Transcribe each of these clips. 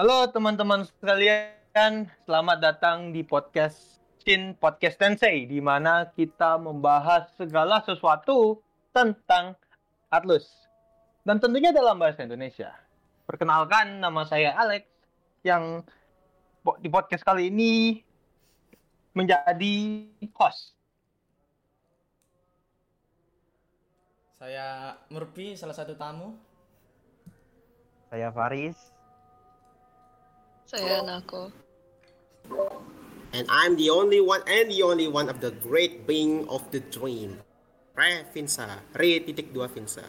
Halo teman-teman sekalian, selamat datang di podcast Shin Podcast Tensei, di mana kita membahas segala sesuatu tentang Atlus. Dan tentunya dalam bahasa Indonesia. Perkenalkan, nama saya Alex, yang di podcast kali ini menjadi host. Saya Murpi, salah satu tamu. Saya Faris. Saya Nako. And I'm the only one and the only one of the great being of the dream. Re Vinsa. Re titik dua Vinsa.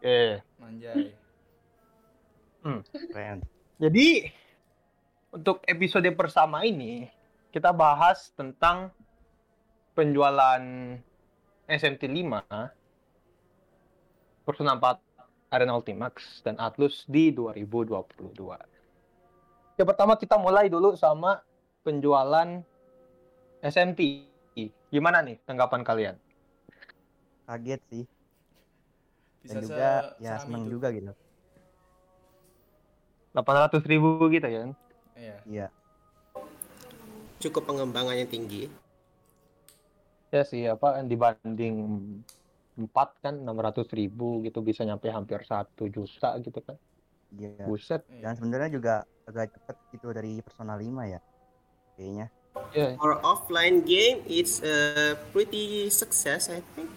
Eh, Manjay. Keren. Jadi untuk episode bersama ini kita bahas tentang penjualan SMT 5 Persona 4 Arena Ultimax dan Atlus di 2022. Ya pertama kita mulai dulu sama penjualan SMT. Gimana nih tanggapan kalian? Kaget sih. Bisa Dan juga se- ya seneng itu. juga gitu. 800 ribu gitu ya. Iya. Iya. Cukup pengembangannya tinggi. Ya sih apa dibanding 4 kan 600 ribu gitu bisa nyampe hampir satu juta gitu kan. Iya. Buset. Iya. Dan sebenarnya juga agak cepet gitu dari Persona 5 ya. Kayaknya. Ya, For offline game, it's a pretty success, I think.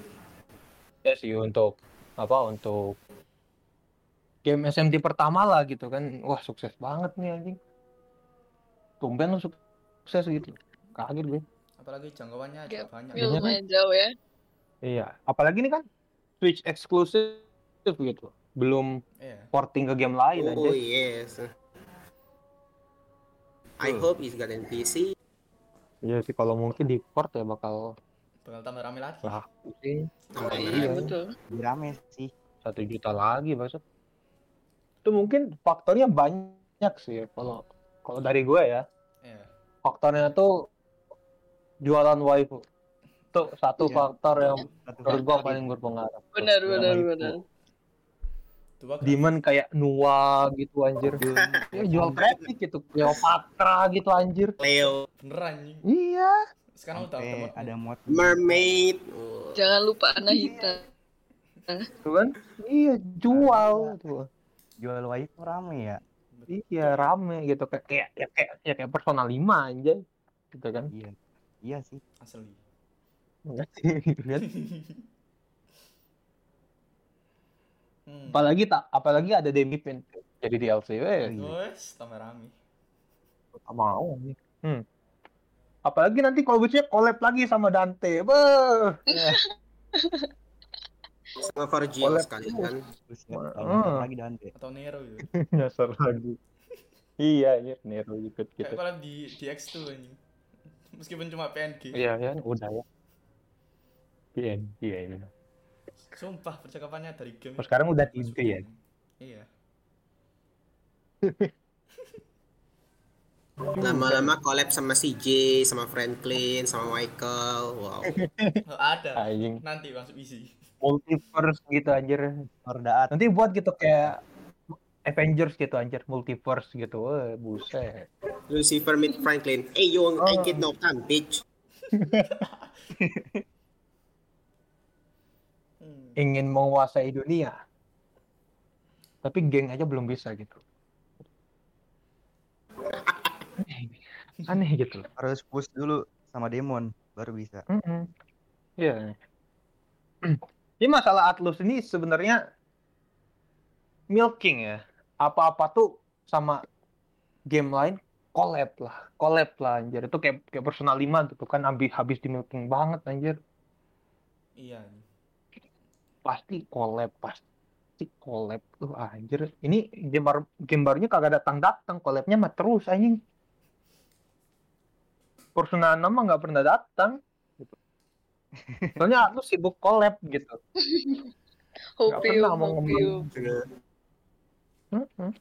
ya sih untuk apa untuk game SMT pertama lah gitu kan. Wah, sukses banget nih anjing. Tumben lu sukses gitu. Kaget gue. Apalagi jangkauannya juga banyak. Iya. Ya, lumayan jauh ya. Iya, apalagi nih kan Switch eksklusif gitu. Belum Iya. porting ke game lain aja. Oh yes. I Hmm. hope it's got in PC. Iya sih kalau mungkin di port ya bakal Bakal tambah rame lagi. sih. Tambah Iya. Betul. Rame sih. satu juta lagi maksud itu mungkin faktornya banyak sih ya, kalau kalau dari gue ya Iya. faktornya tuh jualan waifu itu satu Iya. faktor yang Satu menurut gue paling berpengaruh Benar, benar, benar. Kan? Demon kayak Nua gitu anjir ya jual grafik gitu Cleopatra gitu anjir Leo, Beneran iya Sekarang udah ada mod. Mermaid. Oh. Jangan lupa Anahita. tuh kan iya jual tuh Jual waifu rame ya. iya rame gitu kayak kayak kayak kayak, ya kayak persona 5 aja gitu kan Iya. Iya sih. asli. Lihat. Hmm. apalagi tak apalagi ada Demi Pin jadi DLC eh Iya. Wes, tambah rame. nggak mau nih hmm. apalagi nanti kalau bisa collab lagi sama Dante Beuh. Ya, Sama Virgil Oleh- sekali kan. Ya, depan lagi Dante. Atau Nero gitu. nyasar lagi iya iya Nero ikut gitu Kayak kalau di di X2 anjing. Meskipun cuma PNG. iya ya udah ya iya iya iya Sumpah percakapannya dari game. Oh, sekarang udah tiga ya? Iya. Lama-lama collab sama CJ, sama Franklin, sama Michael. Wow. Oh, ada. anjing Nanti masuk isi. multiverse gitu anjir Ordaat. nanti buat gitu kayak Avengers gitu anjir multiverse gitu Wah, buset Lucifer meet Franklin. Hey, you Oh. ain't get no time, bitch. Hmm. ingin menguasai dunia tapi geng aja belum bisa gitu aneh, aneh gitu Harus push dulu sama demon baru bisa. Iya. Ini masalah Atlus ini sebenarnya milking ya. Apa-apa tuh sama game lain collab lah, collab lah anjir. Itu kayak kayak Persona 5 gitu kan habis habis di milking banget anjir. Iya. Pasti collab, pasti collab tuh anjir. Ini game baru game barunya kagak datang-datang, collabnya mah terus anjing. Persona 6 mah nggak pernah datang. Gitu. Soalnya Atlus sibuk collab gitu. Hopium, pernah mau hopium. Mm-mm.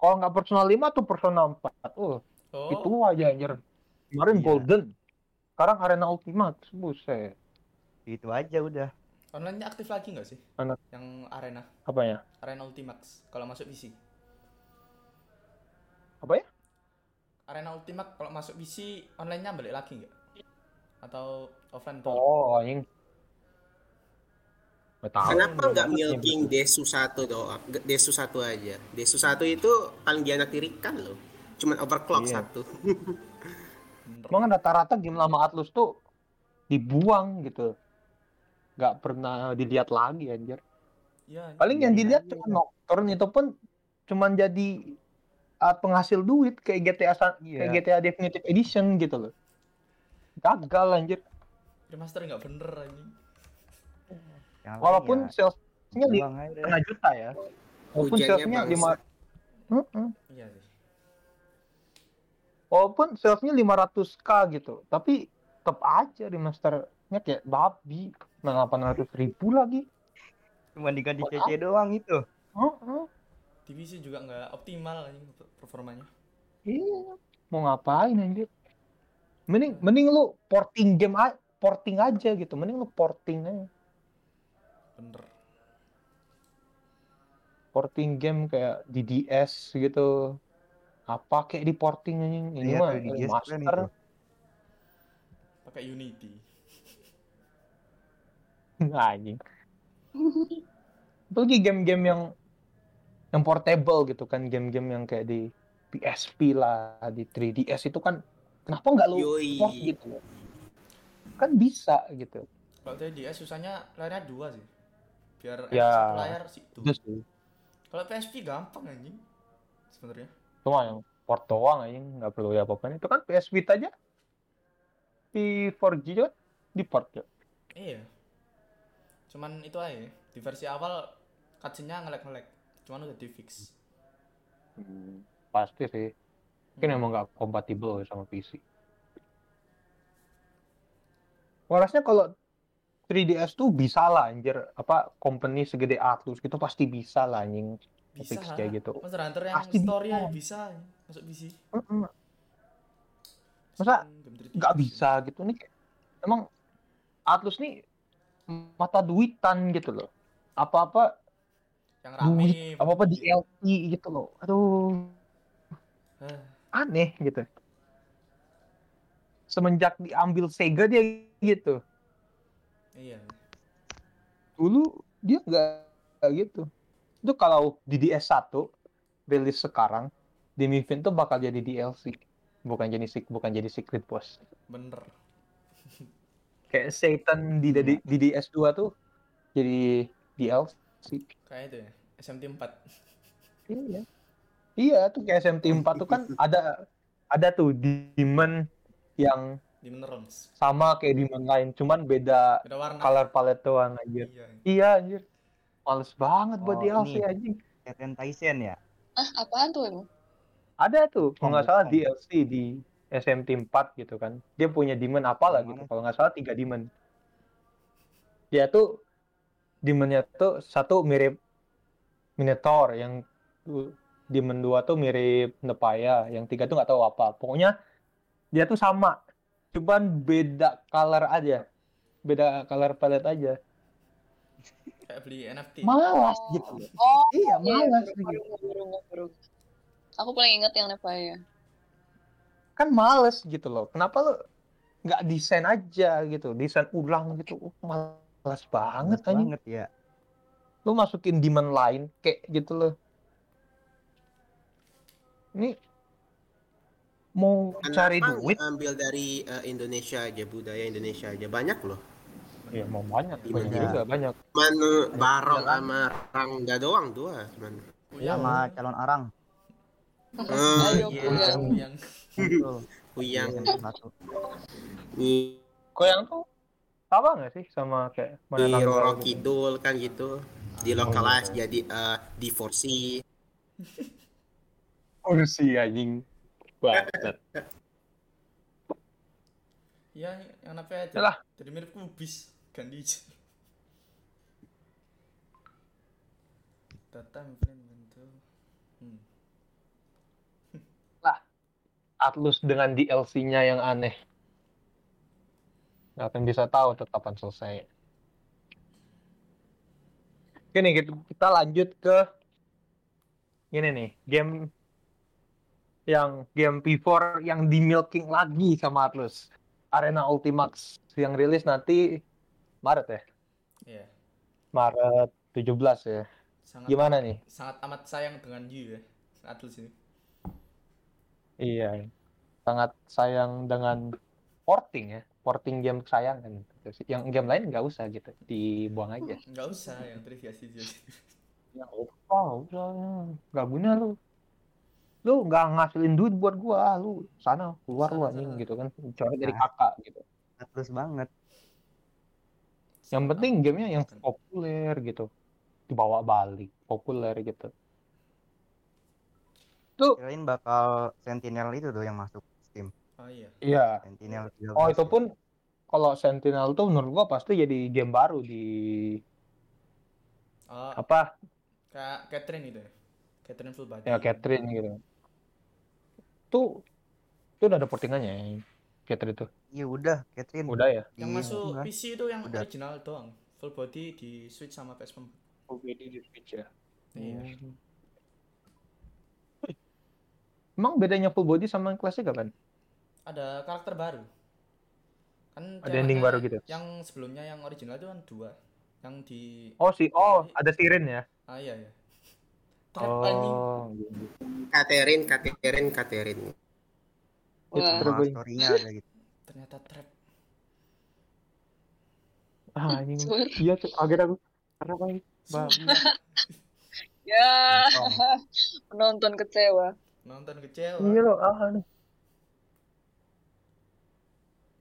Kalau nggak Persona 5 tuh Persona 4. Oh, Oh, itu aja anjir. Kemarin Iya. Golden. Sekarang Arena Ultimate. Buset. Itu aja udah. online-nya aktif lagi nggak sih? Anak. Yang arena, Apanya? arena Ultimax kalau masuk PC. Apa ya? Arena Ultimate kalau masuk PC online-nya balik lagi nggak? Atau offline tuh? Oh. Gak tahu. Kenapa nggak milking Desu 1 doang? Desu 1 aja. Desu 1 itu paling dianaktirikan loh. Cuman overclock Iya. satu. Emang rata-rata game lama Atlus tuh dibuang gitu. Gak pernah dilihat lagi anjir. Iya, Paling yang dilihat cuma Nocturne itu pun cuman jadi uh, penghasil duit kayak GTA Iya. kayak GTA Definitive Edition gitu loh. Gagal anjir. remaster nggak bener anjing. Yang lain Walaupun ya, salesnya di setengah juta ya. Walaupun Hujannya salesnya lima. Iya sih. Walaupun salesnya 500k gitu, tapi tetap aja remasternya kayak babi, 800 ribu lagi. Cuma diganti CC doang itu. Heeh. divisi juga nggak optimal anjing performanya. Iya, mau ngapain anjir? Mending mending lu porting game a- porting aja gitu. Mending lu porting aja. Bener. Porting game kayak DDS gitu. Apa kayak di porting anjing. Ini Iya, mah itu. Pakai Unity. anjing. Apalagi game-game yang yang portable gitu kan, game-game yang kayak di PSP lah, di 3DS itu kan kenapa nggak lu port gitu? Kan bisa gitu. Kalau TDS susahnya layarnya dua sih. Biar Ya. satu layar situ. Itu sih. Kalau PSP gampang anjing. Sebenarnya. Cuma yang port doang aja nggak perlu ya apa-apa. Itu kan PS Vita aja di 4G kan di port ya. Iya. Cuman itu aja. Di versi awal cutscene-nya ngelek-ngelek. Cuman udah di fix. Pasti sih. Mungkin emang nggak kompatibel sama PC. Warasnya kalau 3DS tuh bisa lah anjir apa company segede Atlus gitu pasti bisa lah anjing Bisa. fix kayak gitu. Monster Hunter yang Pasti story bisa. bisa masuk PC. Masa Game 3DS. nggak bisa gitu nih emang Atlus nih mata duitan gitu loh. Apa-apa Yang rame. duit apa-apa di LP gitu loh. Aduh. Aneh gitu. Semenjak diambil Sega dia gitu. Iya. dulu dia nggak gitu. Itu kalau di DS1 rilis sekarang Demi Fin tuh bakal jadi DLC bukan jadi bukan jadi secret boss. Bener. Kayak Satan di, di, di DS2 tuh jadi DLC Kayak itu ya. SMT 4. iya iya tuh kayak SMT4 tuh kan ada ada tuh demon yang Demon Realms. sama kayak demon lain cuman beda Beda warna. color palette doang anjir Iya. iya anjir males banget buat Oh, DLC ini. anjing Tekken Taisen ya. Ah, apaan tuh emang? ada tuh kalau nggak salah. DLC di SMT4 gitu kan dia punya demon apalah gitu mana? kalau nggak salah tiga demon dia tuh demonnya tuh satu mirip Minotaur yang demon dua tuh mirip Nepaya yang tiga tuh nggak tahu apa pokoknya dia tuh sama cuman beda color aja beda color palette aja Kayak beli NFT. malas gitu Oh, iya iya, malas baru, gitu. baru, baru. Aku paling inget yang Nepaya. Kan males gitu loh kenapa lo nggak desain aja gitu desain ulang gitu uh, malas banget Males anjing banget ya. lu masukin demon lain kayak gitu loh ini mau cari Kenapa duit nggak ambil dari eh, Indonesia aja, budaya Indonesia aja banyak loh. ya mau banyak banyak Iya. juga banyak Cuman barong sama rangga doang dua cuman. Kuyang. Sama calon arang. Ayo, Iya, Kuyang. kuyang. Iya, tuh sama nggak sih sama kayak di Roro? Kidul kan gitu. Di localize jadi eh, divorsi. kursi anjing banget Iya, yang apa aja. Yalah. Jadi mirip kubis. Ganti aja. Data friend bentuk. Hmm. Atlus dengan DLC-nya yang aneh nggak akan bisa tahu tuh kapan selesai Oke nih kita, kita lanjut ke ini nih game yang game P4 yang di milking lagi sama Atlus. Arena Ultimax yang rilis nanti Maret ya. Iya. Maret 17 ya. Sangat Gimana nih? sangat amat sayang dengan you ya. Atlus ini. Iya. Sangat sayang dengan porting ya. Porting game kesayangan. Yang game lain nggak usah gitu. Dibuang aja. Enggak usah yang triviasi jadi. Ya oh, udah. Nggak guna lu. Lu nggak ngasilin duit buat gua. Lu sana keluar lu anjing gitu kan. Coret dari Nah. kakak gitu. Atlus banget. Yang penting gamenya yang populer gitu. Dibawa balik. Populer gitu. Tuh. Kirain bakal Sentinel itu tuh yang masuk Steam. Oh iya. Iya. Sentinel 13. Oh itu pun kalau Sentinel tuh menurut gua pasti jadi game baru di Oh, apa kayak Catherine itu ya. Catherine full body. ya Catherine gitu. Tuh itu udah ada portingannya ya, Catherine tuh. Iya udah, Catherine. Udah ya. Yang Di- masuk enggak. PC itu yang Udah. original doang. Full body di Switch sama PS4. di Switch ya. Iya. Emang bedanya full body sama yang klasik apa? Ada karakter baru. Kan Ada ending baru gitu? Yang sebelumnya yang original itu kan dua. Yang di Oh sih, oh ada Siren ya. ah iya ya. Trap anjing. Oh. Catherine, Catherine, Catherine. Wah, Sama story-nya ada gitu. Ternyata trap. Ah, anjing. Iya tuh, kaget aku. Karena apa. Ya, Untung. penonton kecewa. Nonton kecewa. Iya loh, ah nih.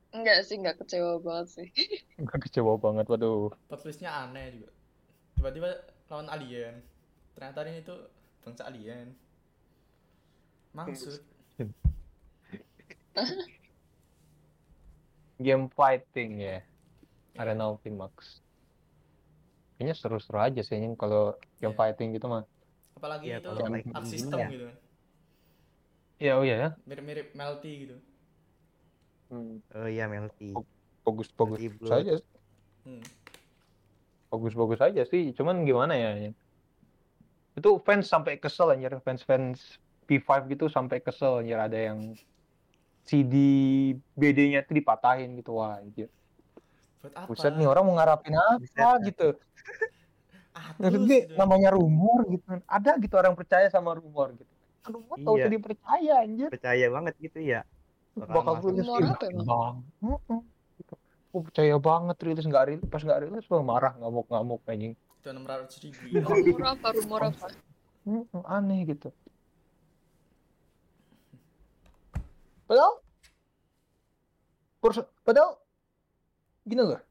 Enggak sih, enggak kecewa banget sih. Enggak kecewa banget, waduh. Plot twistnya aneh juga. Tiba-tiba lawan alien. Ternyata ini tuh bangsa alien. Maksud. Game fighting ya. Arena Ultimax. Kayaknya seru-seru aja sih ini kalau game Iya. fighting gitu mah. Apalagi Iya, itu ini system ya. gitu kan. Iya, oh iya ya. Mirip-mirip Melty gitu. Hmm, Oh iya, Melty. bagus-bagus saja. Hmm. Bagus-bagus aja sih. Cuman gimana ya? Itu fans sampai kesel anjir, fans-fans P5 gitu sampai kesel anjir ada yang CD BD-nya tuh dipatahin gitu wah anjir. Buat apa? Buset nih orang mau ngarapin apa Buset. gitu. Gitu. namanya rumor gitu. Ada gitu orang percaya sama rumor gitu. Rumor tau Iya. jadi percaya anjir. Percaya banget gitu ya. Bakal rilis ih, apa emang? Oh, percaya banget rilis nggak rilis pas nggak rilis wah marah ngamuk-ngamuk anjing. Itu 600 ribu. Rumor apa? Rumor apa? Heeh, aneh gitu. Padahal pers- padahal gini loh.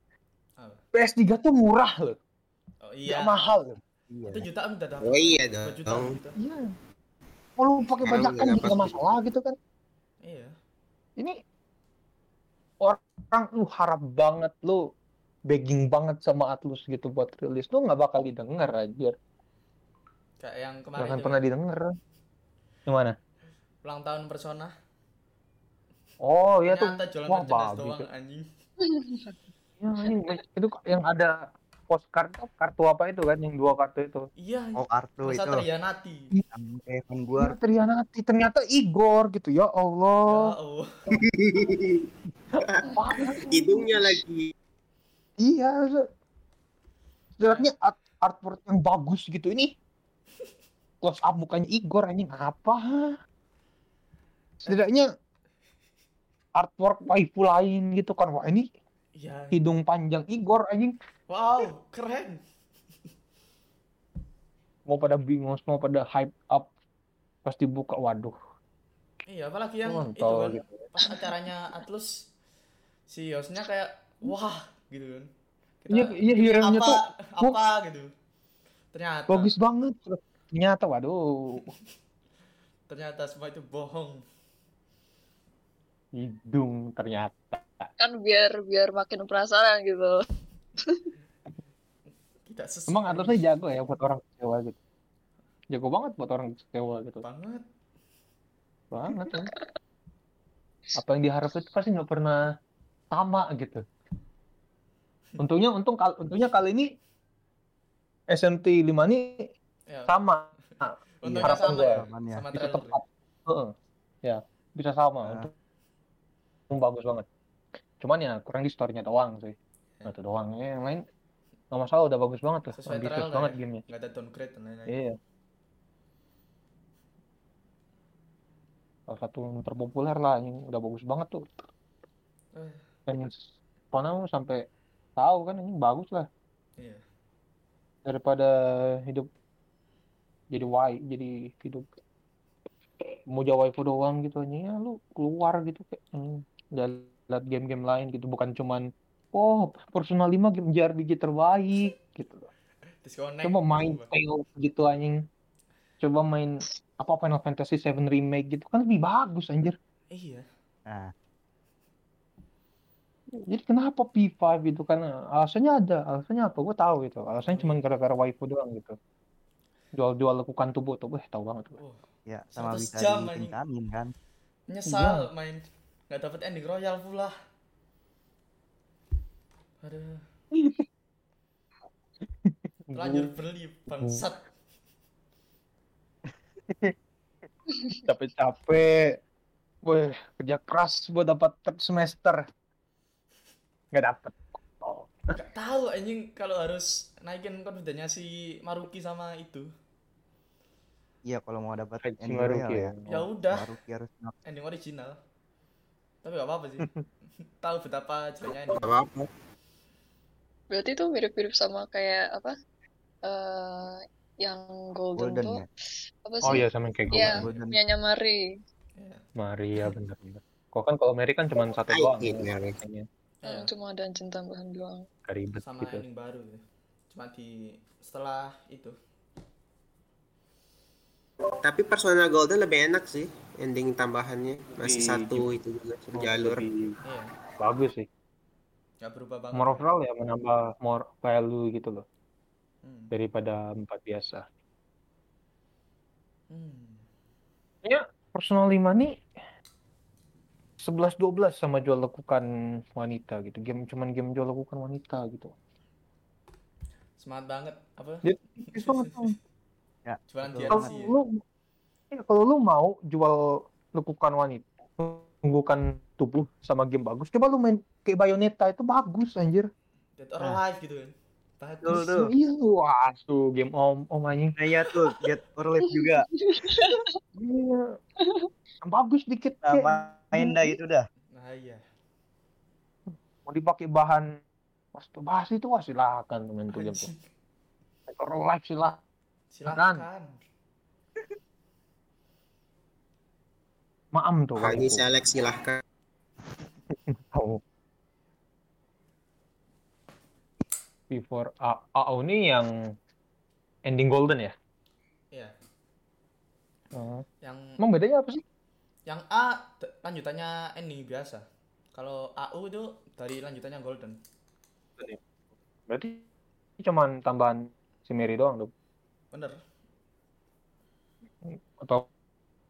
Apa? PS3 tuh murah loh. Oh Nggak iya. mahal loh. Iya. Itu jutaan udah dapat. Oh iya dong. gitu. Iya. Kalau pakai Emang bajakan nggak juga masalah gitu kan. Iya. Ini orang lu harap banget lu begging banget sama Atlus gitu buat rilis lu nggak bakal didengar aja Kayak yang nggak kemarin akan itu. pernah didengar gimana Ulang tahun Persona. oh ya tuh wah, babi doang anjing. ya, ini itu yang ada postcard tuh, kartu apa itu kan yang dua kartu itu Iya. Oh, kartu itu. Satria Nati. Yang Kevin Buar. Trianati ternyata Igor gitu ya Ya Allah Allah. Parah. Hidungnya lagi. iya sebenarnya art artwork yang bagus gitu ini close up mukanya Igor anjing apa setidaknya artwork waifu lain gitu kan wah ini Iya. hidung panjang Igor anjing Wow, keren. mau pada bingung mau pada hype up pas dibuka waduh Iya, apalagi yang itu Kontol kan gitu. pas acaranya Atlus si hostnya kayak wah gitu kan. Kita Iya, iya, hero-nya apa, tuh, apa gitu. Ternyata bagus banget ternyata waduh ternyata semua itu bohong. hidung ternyata Kan biar biar makin penasaran gitu. Tidak sesuai. emang Atlasnya jago ya buat orang kecewa gitu jago banget buat orang kecewa gitu banget. banget ya. apa yang diharapkan itu pasti nggak pernah sama gitu untungnya untung kal untungnya kali ini SMT 5 ini Ya, sama untungnya harapan sama gua. ya, Harapannya. sama trailer. tepat Heeh. ya bisa sama Ah. untuk untuk bagus banget cuman ya kurang di storynya doang sih. Ya. itu doang. Ya, yang lain nggak masalah udah bagus banget tuh. Sesuai trailer banget ya. gamenya. Nggak ada downgrade dan lain-lain. Iya. Salah satu yang terpopuler lah yang udah bagus banget tuh. Eh, dan sampai tahu kan ini bagus lah. Iya. Daripada hidup jadi wai jadi hidup mau jawab doang gitu. Aja ya lu keluar gitu kayak hmm, dan lihat game-game lain gitu. Bukan cuman oh Personal 5 game JRPG terbaik gitu. Disconnect. Coba main Coba. Tale gitu anjing. Coba main apa Final Fantasy 7 remake gitu. Kan lebih bagus anjir. Iya. Nah, jadi kenapa P5 itu kan alasannya ada. Alasannya apa? Gue tahu gitu alasannya cuma gara-gara waifu doang gitu. Jual-jual lekukan tubuh tuh. Eh tahu banget gue oh ya sama 100 bisa jam, ditingkatin kan. nyesal main nggak dapet ending royal pula aduh. Terlanjur beli bangsat. Capek-capek Wih, kerja keras buat dapat third semester. Nggak dapet. Oh. nggak tahu anjing kalau harus naikin konfidennya si Maruki sama itu. Iya kalau mau dapat ending Maruki royal ya. ya. ya udah. Maruki harus ending original tapi gak apa-apa sih tahu betapa jeleknya ini Gak apa-apa. Berarti itu mirip-mirip sama kayak apa? eh yang Golden, golden tuh ya. apa sih? oh iya sama yang kayak gue Iya, Golden. punyanya Mari. ya. Maria bener-bener kok kan kalau Mary kan cuma satu doang ya, kayaknya. Ya, cuma ada engine tambahan doang. Ribet sama gitu ending baru gitu. cuma di setelah itu Tapi Persona Golden lebih enak sih. Ending tambahannya. Masih Di- satu itu juga. Satu jalur. Iya bagus sih nggak berubah banget more overall ya menambah more value gitu loh hmm. daripada empat biasa Hmm. Ya, Personal 5 nih 11-12 sama jual lekukan wanita gitu. Game cuman game jual lekukan wanita gitu. semangat banget apa banget tuh. Ya, jualan Kalau DLC ya. lu ya, kalau lu mau jual lekukan wanita, menumbuhkan tubuh sama game bagus, coba lu main kayak Bayonetta itu bagus anjir. Dead or Nah. Alive gitu kan Tuh, bagus tuh. Iya, wah, tuh game om om anjing. Nah, iya tuh, Get or Live juga. Iya. Bagus dikit Nah, main dah itu dah. nah iya mau dipakai bahan masturbasi itu wah silakan main tuh game tuh. Or live silakan. Silakan Maam tuh. itu. selek silahkan. Oh. Before A- AO ini yang ending golden ya? iya Oh. yang Emang bedanya apa sih? yang A lanjutannya ending biasa kalau AU itu dari lanjutannya golden Berarti cuman tambahan si Mary doang tuh. Bener Atau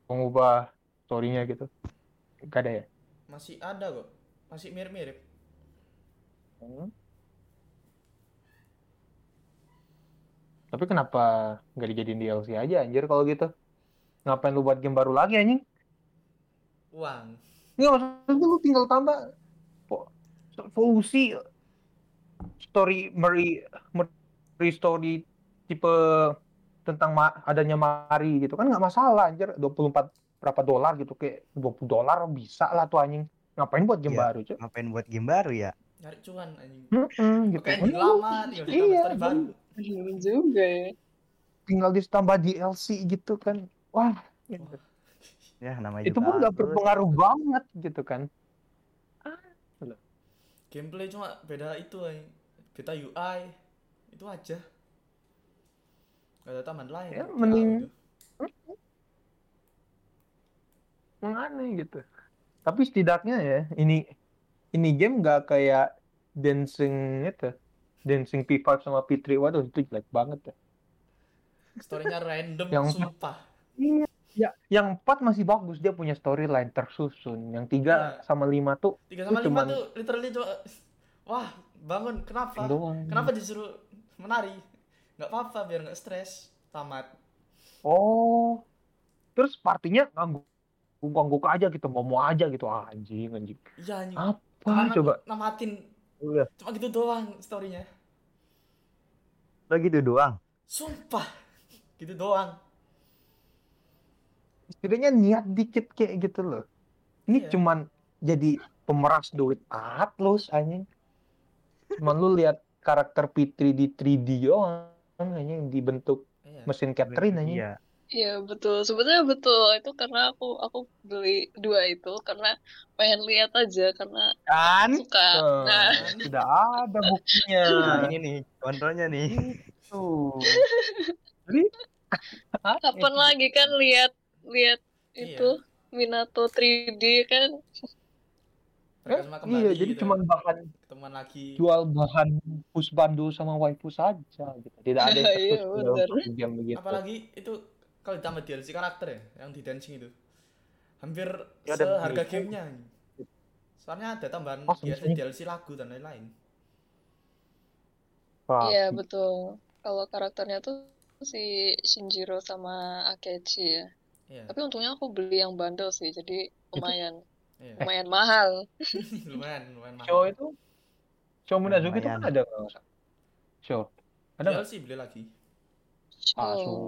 mengubah story-nya gitu. Gak ada ya? masih ada kok masih mirip-mirip Hmm. Tapi kenapa nggak dijadiin DLC aja anjir kalau gitu? Ngapain lu buat game baru lagi anjing? uang Nggak maksudnya lu tinggal tambah po- evolusi story Mary Mary story tipe tentang ma- adanya Mari gitu. Kan nggak masalah anjir. 24 berapa dolar gitu kayak 20 dolar bisa lah tuh anjing. Ngapain buat game Iya. baru cuy Ngapain buat game baru ya? nyari cuan anjing. Mm-mm, gitu. Oke, lama ditambah Iya, baru. juga ya. tinggal ditambah DLC gitu kan. Wah gitu. Ya namanya itu juga pun nggak berpengaruh banget gitu kan. Gameplay cuma beda itu anjing. Beda UI itu aja gak ada tambahan lain. Ya, di mending- AU itu. aneh gitu. Tapi setidaknya ya ini ini game nggak kayak dancing itu. Dancing P5 sama P3 waduh itu jelek banget ya. Storynya random Yang- sumpah. Ya yang empat masih bagus. Dia punya storyline tersusun. Yang tiga Iya. sama lima tuh tiga sama lima cuman- tuh literally cuma wah bangun. Kenapa? Doang. Kenapa disuruh menari nggak apa-apa biar nggak stres tamat oh terus partinya nganggur gugak aja gitu mau mau aja gitu Ah, anjing anjing Iya anjing. apa Cuman aku coba namatin Udah. cuma gitu doang storynya. Lo gitu doang. Sumpah. Gitu doang. setidaknya niat dikit kayak gitu loh ini Iya. cuman jadi pemeras duit Atlus anjing cuman lu lihat karakter Fitri di 3D doang anjing dibentuk Iya. mesin Catherine anjing Iya. Iya betul, sebetulnya betul itu karena aku aku beli dua itu karena pengen lihat aja karena kan suka. Eh, Nah, sudah ada buktinya ini nih contohnya nih. tuh jadi kapan lagi kan lihat lihat Iya. itu Minato 3D kan? Eh, iya jadi gitu. cuman bahan ketemuan lagi. jual bahan pusbandu sama waifu saja gitu tidak ada yang Iya, terus game begitu Apalagi itu kalau ditambah DLC karakter ya, yang di dancing itu. Hampir Ya, dan seharga itu- gamenya. Soalnya ada tambahan Oh, DLC. DLC lagu dan lain-lain. Iya betul. Kalau karakternya tuh si Shinjiro sama Akechi ya. Iya. Tapi untungnya aku beli yang bundle sih, jadi lumayan Iya. lumayan mahal. lumayan, lumayan mahal. show itu show Minazuki itu kan ada usah show ada nggak DLC beli lagi. ah Oh. show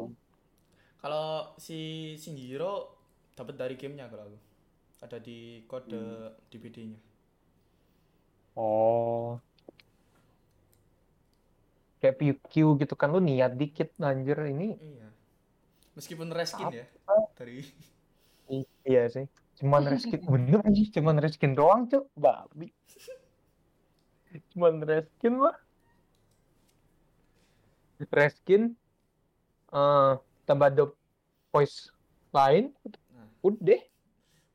Kalau si Shinjiro dapat dari gamenya kalau aku. Ada di kode Hmm. DVD-nya. oh kayak PQ gitu kan lu niat dikit anjir ini Iya. Meskipun reskin ya dari iya sih cuman reskin bener aja cuman reskin doang cuk. Babi. Cuman reskin lah reskin eh tambah ada voice lain Nah. udah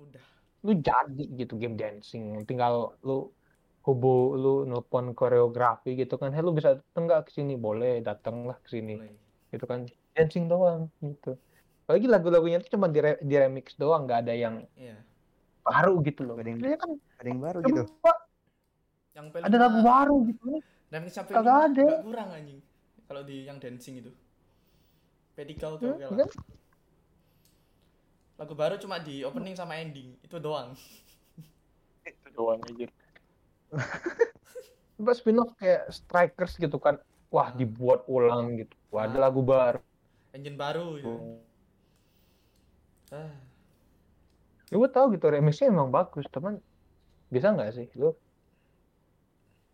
udah. lu jadi gitu game dancing. Tinggal lu hubu lu nelpon koreografi gitu kan. Hey lu bisa dateng nggak ke sini? Boleh datang lah ke sini. Gitu kan. Dancing doang gitu apalagi lagu-lagunya itu cuma di, di remix doang nggak ada yang Iya. baru gitu loh Ada yang- kan Ada yang baru gitu. Yang ada lagu baru gitu Dan sampai Kagak lima ada. nggak kurang anjing. Kalau di yang dancing itu. P3 oke Hmm, kan? Lagu baru cuma di opening sama ending. Itu doang. itu doang aja coba spin off kayak Strikers gitu kan wah Ah. dibuat ulang gitu wah ada Ah. lagu baru Engine baru gitu. Ah, ya gue tau gitu remixnya emang bagus teman bisa nggak sih lu?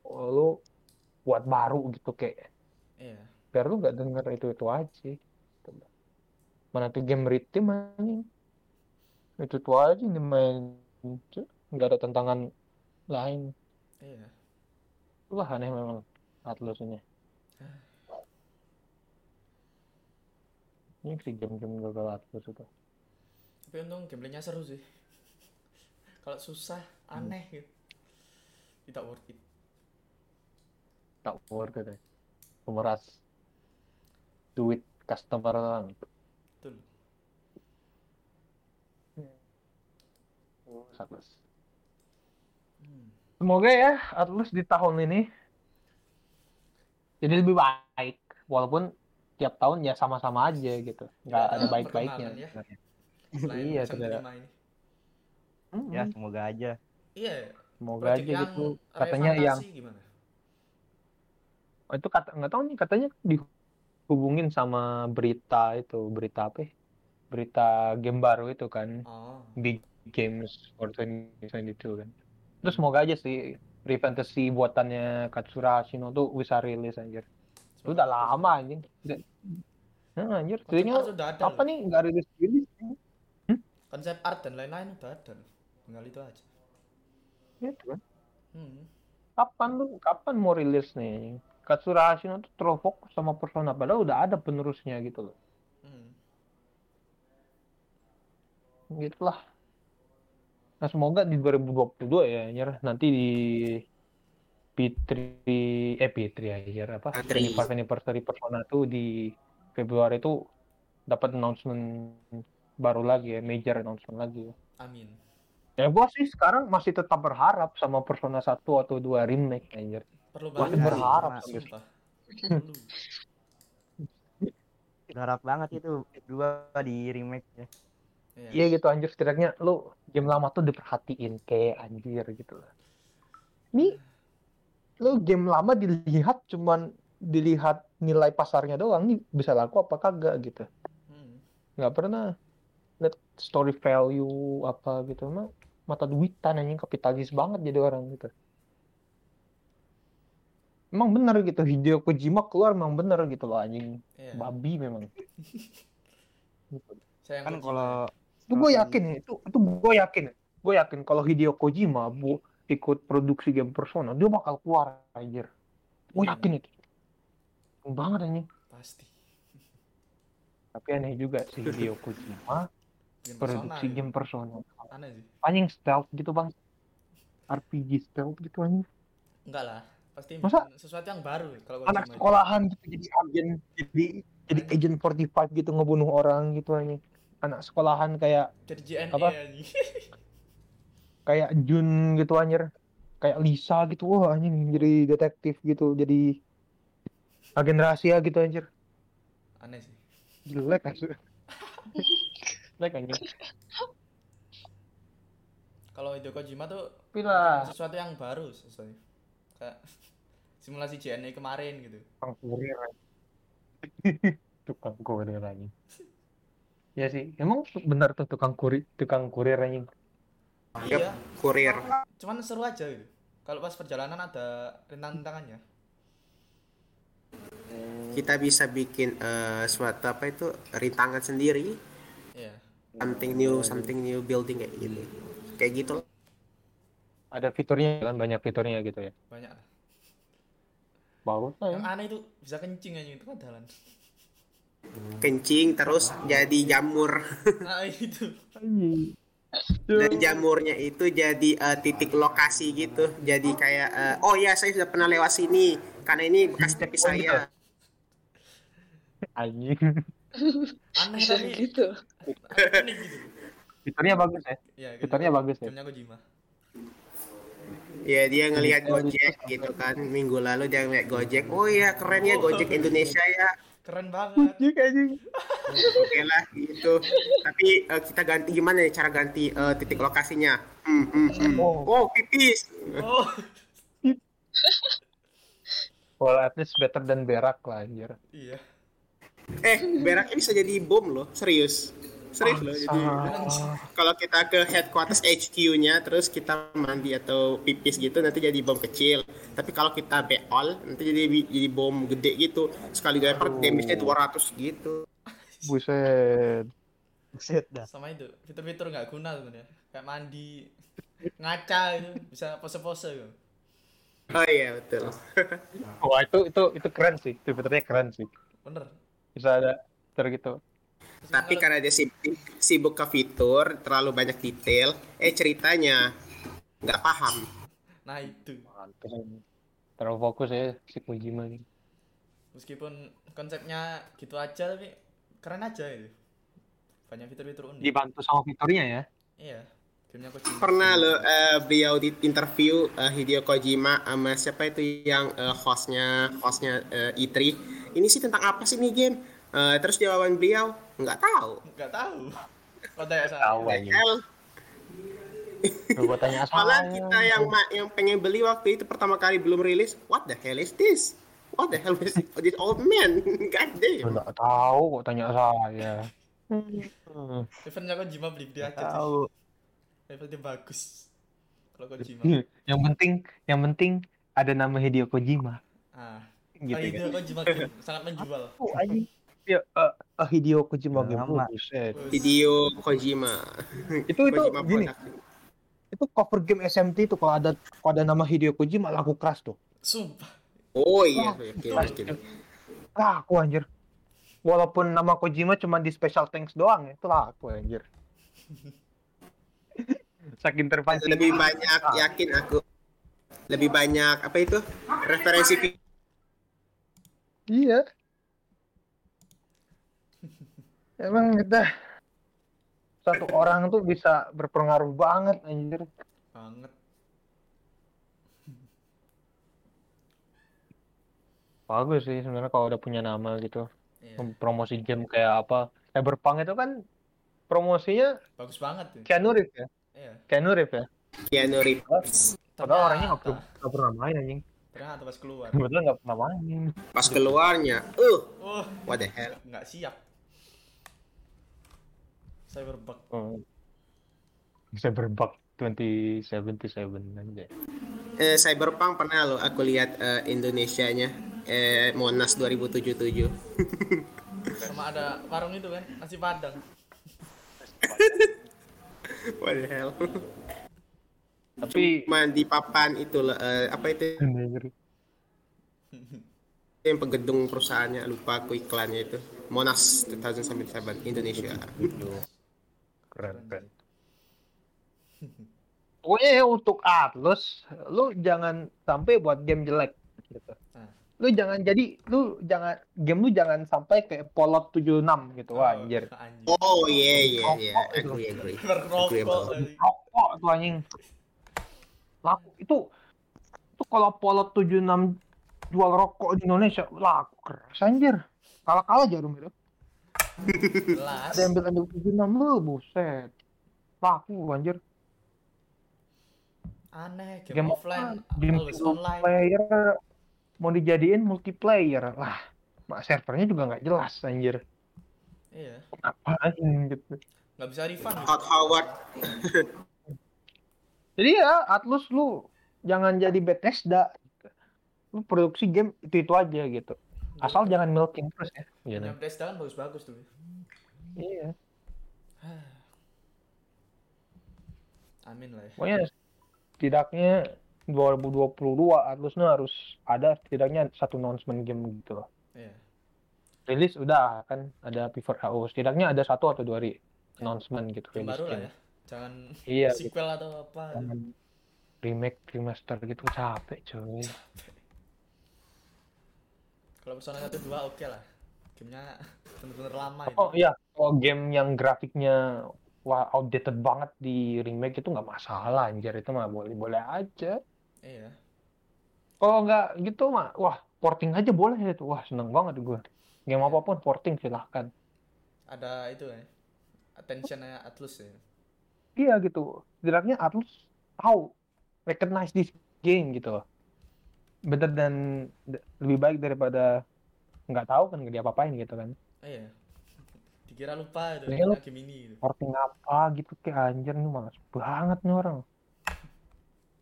Oh, lu buat baru gitu kayak iya. biar lu nggak denger itu itu aja. Mana tuh game rhythm anjing? Itu itu aja ini main nggak ada tantangan lain. Iya. Wah aneh memang Atlus ini ini sih game-game gagal Atlus itu Tapi untung gameplaynya seru sih. Kalau susah, aneh gitu. Tidak worth it. tak worth it ya. pemeras duit customer doang Betul. Oh, Atlus Hmm. Semoga ya Atlus di tahun ini jadi lebih baik walaupun tiap tahun ya sama-sama aja gitu nggak Tidak ada baik-baiknya ya. Iya, tidak. ini. Ya semoga aja. Iya. semoga Project aja gitu Ray katanya yang gimana? oh, itu kata nggak tahu nih katanya dihubungin sama berita itu berita apa ya? berita game baru itu kan Oh. big games for 2022 kan terus semoga aja sih Free Fantasy buatannya Katsura Hashino tuh bisa rilis anjir itu udah lama anjing nah, anjir ada apa loh. nih nggak rilis rilis Konsep art dan lain-lain udah ada. loh. Tinggal itu aja. gitu kan Hmm. kapan lu kapan mau rilis nih Katsura Hashino tuh terlalu fokus sama Persona padahal udah ada penerusnya gitu loh Hmm. gitulah nah semoga di 2022 ya anjir nanti di P3 eh P3 anjir apa P3. 25 anniversary Persona tuh di Februari itu dapat announcement baru lagi ya major announcement lagi ya. Amin. ya gua sih sekarang masih tetap berharap sama Persona 1 atau 2 remake anjir Perlu banget. berharap. Anjir. Perlu. Berharap banget itu dua di remake ya. Iya. Iya gitu anjir setidaknya lu game lama tuh diperhatiin kayak anjir gitu loh. Ini lu game lama dilihat cuman dilihat nilai pasarnya doang nih bisa laku apa kagak gitu. Hmm. Nggak pernah lihat story value apa gitu mah mata duitan anjing kapitalis banget jadi orang gitu. Emang bener gitu Hideo Kojima keluar emang bener gitu loh anjing Iya. babi memang. Gitu. Saya yang kan kalau itu gue yakin ya itu itu gue yakin gue yakin kalau Hideo Kojima bu ikut produksi game Persona dia bakal keluar anjir gue Iya. yakin itu banget anjing pasti. tapi aneh juga si Hideo Kojima Game Persona, produksi gitu. game Persona Aneh sih. anjing stealth gitu bang RPG stealth gitu anjing Enggak lah. Pasti Masa? sesuatu yang baru kalau anak itu. sekolahan gitu jadi agen jadi jadi agent 45 gitu ngebunuh orang gitu anjing anak sekolahan kayak Jadi JNE Apa? anjing. kayak Jun gitu anjir kayak Lisa gitu wah anjing jadi detektif gitu jadi agen rahasia gitu anjir Aneh sih. jelek anjir jelek anjir Kalau Hideo Kojima tuh bikin sesuatu yang baru sesuatu. Kayak simulasi JNE kemarin gitu. tukang kurir tukang kurir anjing ya sih emang benar tuh tukang kurir tukang kurir anjing Iya, kurir. cuman seru aja gitu. Kalau pas perjalanan ada rintangan-rintangannya. Kita bisa bikin eh, suatu apa itu rintangan sendiri. Something new, something new building kayak gitu. Kayak gitu. ada fiturnya kan banyak fiturnya gitu ya Banyak bagus lah ya Yang aneh itu bisa kencing aja itu kan jalan. Kencing terus jadi jamur. Nah itu. Anjing. Dan jamurnya itu jadi eh, titik lokasi gitu. Jadi kayak eh, oh ya saya sudah pernah lewat sini karena ini bekas tepi saya. anjing Aneh Bisa tapi gitu. aneh gitu. fiturnya bagus ya Iya, gitu. fiturnya bagus ya Gamenya Kojima. Ya dia ngelihat Gojek gitu kan minggu lalu dia ngeliat Gojek. Oh iya keren ya Gojek Indonesia ya. Keren banget. anjing anjing Oke lah gitu. Tapi eh, kita ganti gimana ya cara ganti eh, titik lokasinya? Hmm, hmm, hmm. Oh. Oh pipis. Oh, well at least better than berak lah anjir iya. Eh berak ini bisa jadi bom loh serius. Serius loh. Jadi Ah, kalau kita ke headquarters HQ-nya terus kita mandi atau pipis gitu nanti jadi bom kecil. Tapi kalau kita beol nanti jadi jadi bom gede gitu. Sekali lempar damage-nya 200 gitu. buset buset dah Sama itu, fitur-fitur nggak guna sebenarnya. Kayak mandi, ngaca itu, bisa pose-pose gitu. Oh iya betul. wah itu itu itu keren sih itu fiturnya keren sih Bener. Bisa ada fitur gitu Tapi karena dia sibuk, sibuk ke fitur, terlalu banyak detail, eh ceritanya nggak paham. Nah itu. Terlalu fokus ya si Kojima ini Meskipun konsepnya gitu aja tapi keren aja itu. Banyak fitur-fitur unik. dibantu sama fiturnya ya Iya. Gamenya Kojima. Pernah lo eh, beliau di interview eh, Hideo Kojima sama siapa itu yang eh, hostnya hostnya eh, E3. Ini sih tentang apa sih nih game? Eh, terus jawaban beliau nggak tahu. Nggak tahu. Oh, tanya saya. tahu Coba tanya malah kita yang ma- yang pengen beli waktu itu pertama kali belum rilis. What the hell is this? What the hell is this old man? God damn. nggak tahu kok tanya saya Hmm. Eventnya Kojima beli dia aja tahu Levelnya bagus. Kalau Kojima. yang penting yang penting ada nama Hideo Kojima Ah. Gitu oh, kan Kojima game. sangat menjual. oh anjing ya eh, eh, Hideo Kojima game Lama. Hideo Kojima. itu itu Kojima gini production. itu cover game SMT itu kalau ada kalau ada nama Hideo Kojima laku keras tuh Sumpah. Oh iya, yakin, yakin. laku anjir walaupun nama Kojima cuma di special thanks doang itu laku anjir saking terpancing lebih banyak yakin aku lebih banyak apa itu referensi iya emang kita satu orang tuh bisa berpengaruh banget anjir Banget. bagus sih sebenarnya kalau udah punya nama gitu Iya. promosi game kayak apa Cyberpunk itu kan promosinya Bagus banget tuh. Keanu Reeves ya. Iya. Keanu Reeves ya. Keanu Reeves. Padahal orangnya nggak pernah main anjing. Ternyata pas keluar. Kebetulan nggak pernah main. Pas keluarnya, uh, Oh, what the hell. nggak siap. Cyberbug. Oh. Cyberbug 2077 aja. Eh, Cyberpunk pernah lo aku lihat eh, Indonesianya eh, Monas 2077. Sama ada warung itu kan, nasi padang. what the hell. Tapi Cuman di papan itu eh, apa itu yang penggedung perusahaannya lupa aku iklannya itu Monas 2077 Indonesia. keren keren. Pokoknya ya untuk Atlus, lu jangan sampai buat game jelek gitu. Nah. Lu jangan jadi lu jangan game lu jangan sampai kayak Fallout 76 gitu wah anjir. Anjir. Oh iya iya iya, Rokok itu. agree agree. Rokok tuh anjing. Laku itu itu kalau Fallout 76 jual rokok di Indonesia laku keras anjir. Kalah-kalah jarum itu. Jelas. Ada yang ambil ambil 76 lu buset. Laku anjir. Aneh, game, Game offline, game always online. player mau dijadiin multiplayer lah mak servernya juga nggak jelas anjir Iya, ngapain gitu nggak bisa refund. Hot Howard. jadi ya Atlus lu jangan jadi Bethesda lu produksi game itu itu aja gitu asal jangan milking terus ya gitu. Yang Bethesda kan bagus-bagus tuh. iya Amin lah ya. pokoknya setidaknya 2022 Atlusnya harus ada setidaknya satu announcement game gitu loh Iya. rilis udah kan ada Pivot HO setidaknya ada satu atau dua re- announcement gitu baru lah game. ya. Jangan Iya, sequel atau apa. Jangan remake remaster gitu capek coy Kalau Persona 1 2 oke lah. Gamenya bener-bener lama itu. oh iya kalau game yang grafiknya wah outdated banget di remake itu nggak masalah anjir itu mah boleh boleh aja Iya. kalau nggak gitu mah wah porting aja boleh itu wah seneng banget gue game apa pun porting silahkan Ada itu ya. Attentionnya Atlus ya. Iya gitu setidaknya Atlus tahu recognize this game gitu better dan lebih baik daripada nggak tahu kan nggak diapa-apain gitu kan Iya. Dikira lupa itu lu- game ini gitu. porting apa gitu kayak anjir nih malas banget nih orang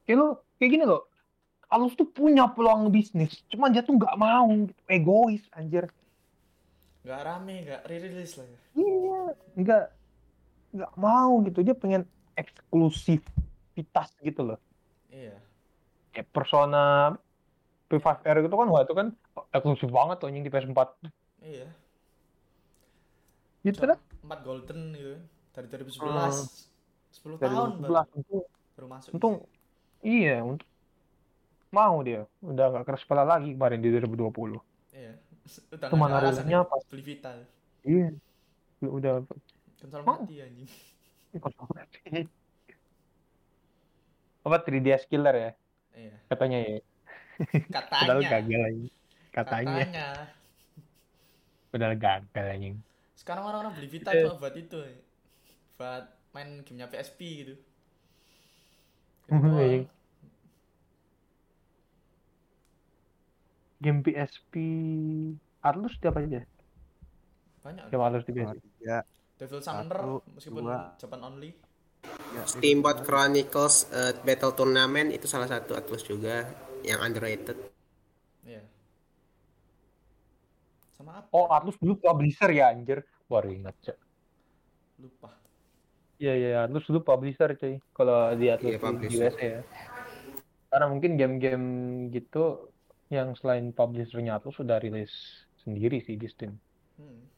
kayak lo kayak gini loh Alus tuh punya peluang bisnis cuman dia tuh nggak mau gitu. egois anjir Nggak rame, nggak re-release lah ya. iya nggak nggak mau gitu dia pengen eksklusivitas gitu loh Iya. kayak Persona P5R gitu kan wah itu kan eksklusif banget tuh anjing di PS4 Iya. gitu dah empat golden gitu kan. Dari 2011. Hmm. 10 dari tahun 2011 baru, untung baru masuk. untung iya untung mau dia udah nggak keras kepala lagi kemarin di 2020 Iya. Udah Cuma nggak ada alasan naruhnya ya. pas- beli Vita. iya udah Konsol Mau. mati anjing. apa 3DS killer ya Iya. katanya ya padahal Katanya. gagal lagi katanya Katanya. padahal gagal anjing Sekarang orang-orang beli Vita Eh. cuma buat itu. ya. Buat main gamenya PSP gitu. Gitu iya. game PSP Atlus siapa aja Banyak. game Atlus di PSP tiga Devil Summoner Satu, meskipun dua. Japan only. ya, Steamboat Chronicles eh, Battle Tournament itu salah satu Atlus juga yang underrated. Iya. Sama apa? oh Atlus dulu publisher ya anjir baru ingat Cak. Lupa. Iya iya Atlus dulu publisher cuy kalau di Atlus Iya, di. USA ya karena mungkin game-game gitu yang selain publishernya Atlus sudah rilis sendiri sih di Steam Hmm.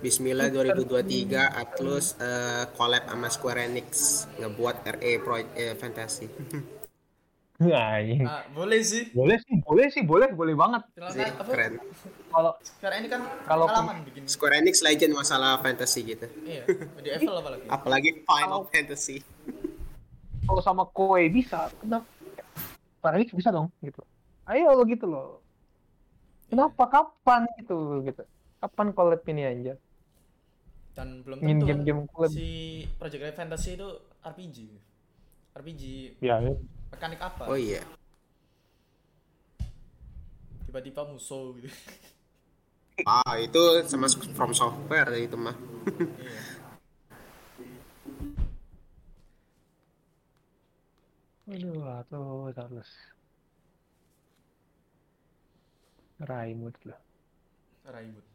Bismillah 2023 Atlus eh, collab sama Square Enix ngebuat RE Pro eh, Fantasy. Nah, ini. Ah, boleh sih. boleh sih boleh sih boleh boleh banget Sih, keren. kalau Sekarang ini kan Kalau- pengalaman bikin. Square Enix legend masalah fantasy gitu. Iya, di Eiffel apalagi. Apalagi Final Fantasy. kalau sama Koei bisa kenapa Paradox bisa dong gitu ayo lo gitu loh Kenapa kapan gitu gitu? Kapan collab ini aja? Dan belum tentu kan game-game collab. si Project Red Fantasy itu RPG. RPG Ya, mekanik apa? Oh iya. Tiba-tiba musuh gitu. Ah, itu sama From Software itu mah. iya. aduh, tuh terus. Raimut loh. Raibut.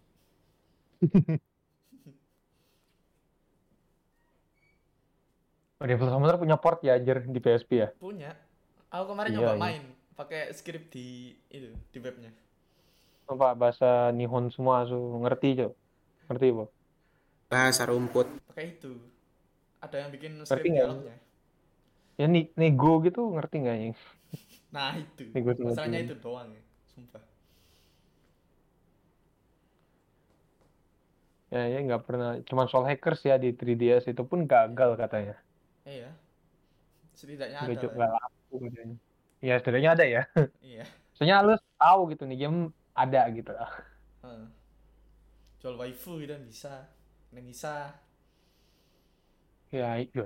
Oh, Devil Summoner punya port ya, Jer, di PSP ya? Punya. Aku kemarin Iya, nyoba iya. main pakai script di itu di webnya. Apa bahasa Nihon semua su ngerti, Cok? Ngerti, Bu? Bahasa rumput. Pakai itu. Ada yang bikin script nggak? dialognya. Ya ni nego gitu ngerti nggak ya? Nah, itu. Nego Masalahnya itu doang ya. Sumpah. Ya, ya nggak pernah. Cuman Soul Hackers ya di 3DS itu pun gagal katanya. Iya. Setidaknya ada cu- lah. nggak laku katanya. Ya setidaknya ada ya. Iya. Soalnya lu tahu gitu nih game ada gitu. Heeh. Jual waifu gitu bisa. Bisa. Ya, iya,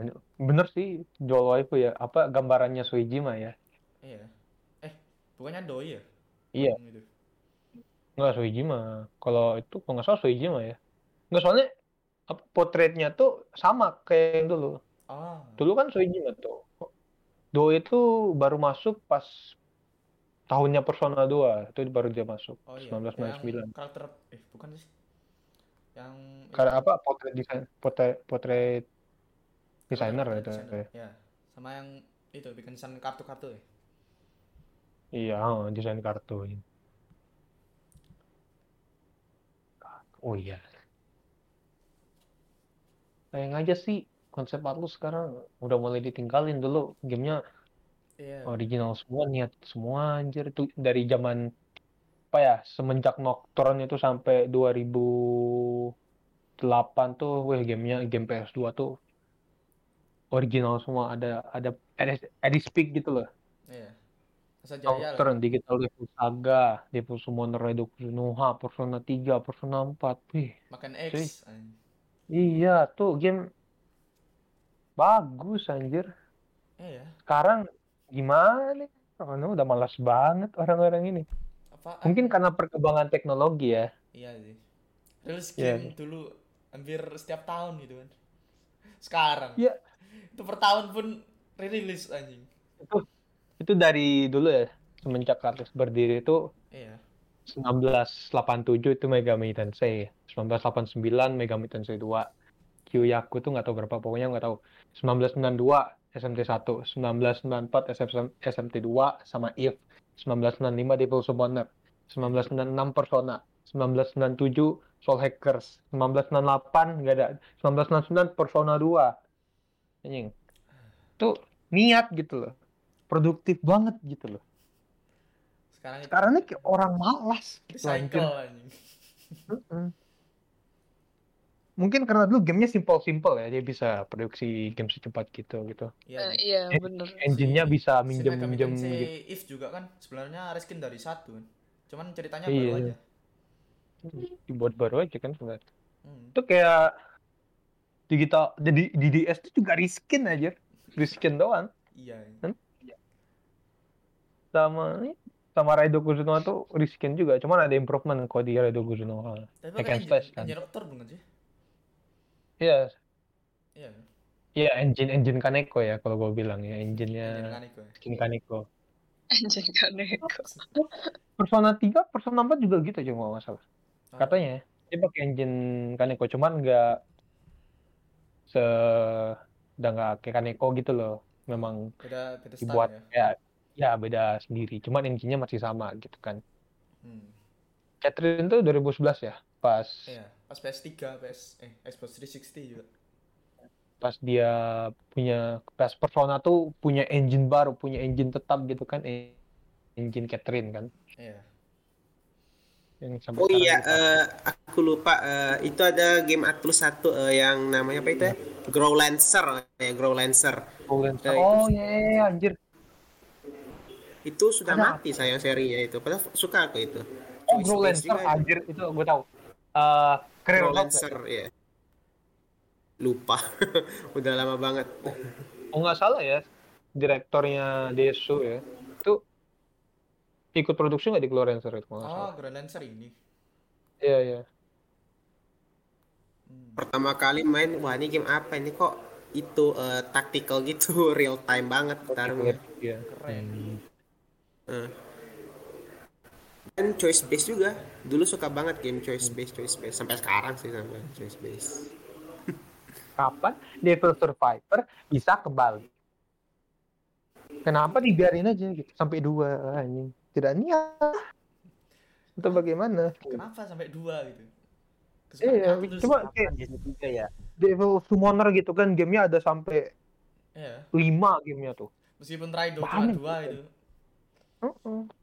bener sih jual waifu ya. Apa gambarannya Suijima ya? Iya. Eh, bukannya doi ya? Iya. Yang Itu. Nggak Suijima. Kalau itu kalau nggak salah Suijima ya. Nggak soalnya apa potretnya tuh sama kayak yang dulu. Ah. Dulu kan Suijima tuh. Do itu baru masuk pas tahunnya Persona 2. Itu baru dia masuk. Oh iya. 1999. Yang karakter eh bukan sih. Yang Karena apa? Potret desain potret potret desainer itu. designer. Ya. Sama yang itu bikin desain kartu-kartu ya. Iya, oh, desain kartu. Oh iya. Sayang aja sih konsep Atlus sekarang udah mulai ditinggalin dulu gamenya Iya. original semua niat semua anjir itu dari zaman apa ya semenjak Nocturne itu sampai 2008 tuh weh gamenya game PS2 tuh original semua ada ada edit, speak gitu loh Iya. Jaya lah. Nocturne, Digital Devil Saga, Devil Summoner Redo Kuzunoha, Persona 3, Persona 4 wih Makan. X. iya tuh game bagus anjir Iya. sekarang gimana oh, no, udah malas banget orang-orang ini Apa? Mungkin karena perkembangan teknologi ya. Iya sih. Rilis Iya. game dulu hampir setiap tahun gitu kan. Sekarang. Iya. Itu per tahun pun rilis anjing. Itu itu dari dulu ya. Semenjak Atlus berdiri itu Iya. 1987 itu Megami Tensei. 1989 Megami Tensei 2. Kyoyaku tuh nggak tahu berapa pokoknya nggak tahu. 1992 SMT1, 1994 SM, SMT2 sama Eve. 1995 Devil Summoner, 1996 Persona, 1997 Soul Hackers, 1998 nggak ada, 1999 Persona 2. Anjing. Tuh niat gitu loh. Produktif banget gitu loh. Sekarang Sekarang ini orang malas recycle anjing. Mungkin karena dulu gamenya simple-simple ya, dia bisa produksi game secepat gitu gitu. Iya. Anjing. iya bener. Engine-nya Si- bisa Si minjem-minjem Tensei gitu. If juga kan sebenarnya reskin dari satu kan. Cuman ceritanya Iya. baru aja. Dibuat baru aja kan sebenarnya. Hmm. Itu kayak digital jadi di DS itu juga reskin aja. Reskin doang. Iya. anjing. Sama sama Raido Kuzunoha tuh reskin juga. Cuman ada improvement kalau di Raido Kuzunoha. Tapi pakai and slash kan. engine Octor bukan sih? Iya, Iya. iya engine engine Kaneko ya kalau gue bilang ya Engine engine-nya Kaneko ya. skin Kaneko. Persona 3, Persona 4 juga gitu cuma nggak salah. Oh, Katanya dia pakai engine Kaneko cuman nggak se udah nggak kayak Kaneko gitu loh. Memang Beda beda dibuat ya. ya ya beda sendiri. Cuman engine-nya masih sama gitu kan. Hmm. Catherine tuh 2011 ya, pas Iya. Pas PS3, PS eh Xbox 360 juga. pas dia punya pas Persona tuh punya engine baru, punya engine tetap gitu kan, e- engine Catherine kan. Iya. Yang sampai Oh iya, eh, aku lupa. eh, itu ada game Atlus satu eh, yang namanya apa itu ya? Grow Lancer, ya Grow Lancer. Oh, Lancer. eh, itu- Oh iya, iya, iya, anjir. Itu sudah Ada mati sayang serinya itu. Padahal suka aku itu. Oh, Grow Lancer, anjir itu gue tahu. Eh, Mode. Lancer, ya. Lupa. Udah lama banget. Oh nggak salah ya, direktornya Desu ya, itu ikut produksi nggak di Grow Lancer itu Oh. Grand Lancer ini. Iya iya. Hmm. Pertama kali main, wah ini game apa ini kok itu eh, tactical gitu, real time banget taruhnya. Iya. Keren. Eh. Dan choice based juga. Dulu suka banget game choice based, choice based. Sampai sekarang sih sampai choice based. Kapan Devil Survivor bisa kembali? Kenapa dibiarin aja gitu sampai dua anjing? Tidak niat. Atau bagaimana? Kenapa sampai dua gitu? Iya, aku tuh coba kayak Kan tiga ya. Devil Summoner gitu kan gamenya ada sampai Iya. lima gamenya tuh. Meskipun Raido cuma Banyak. dua itu. Heeh.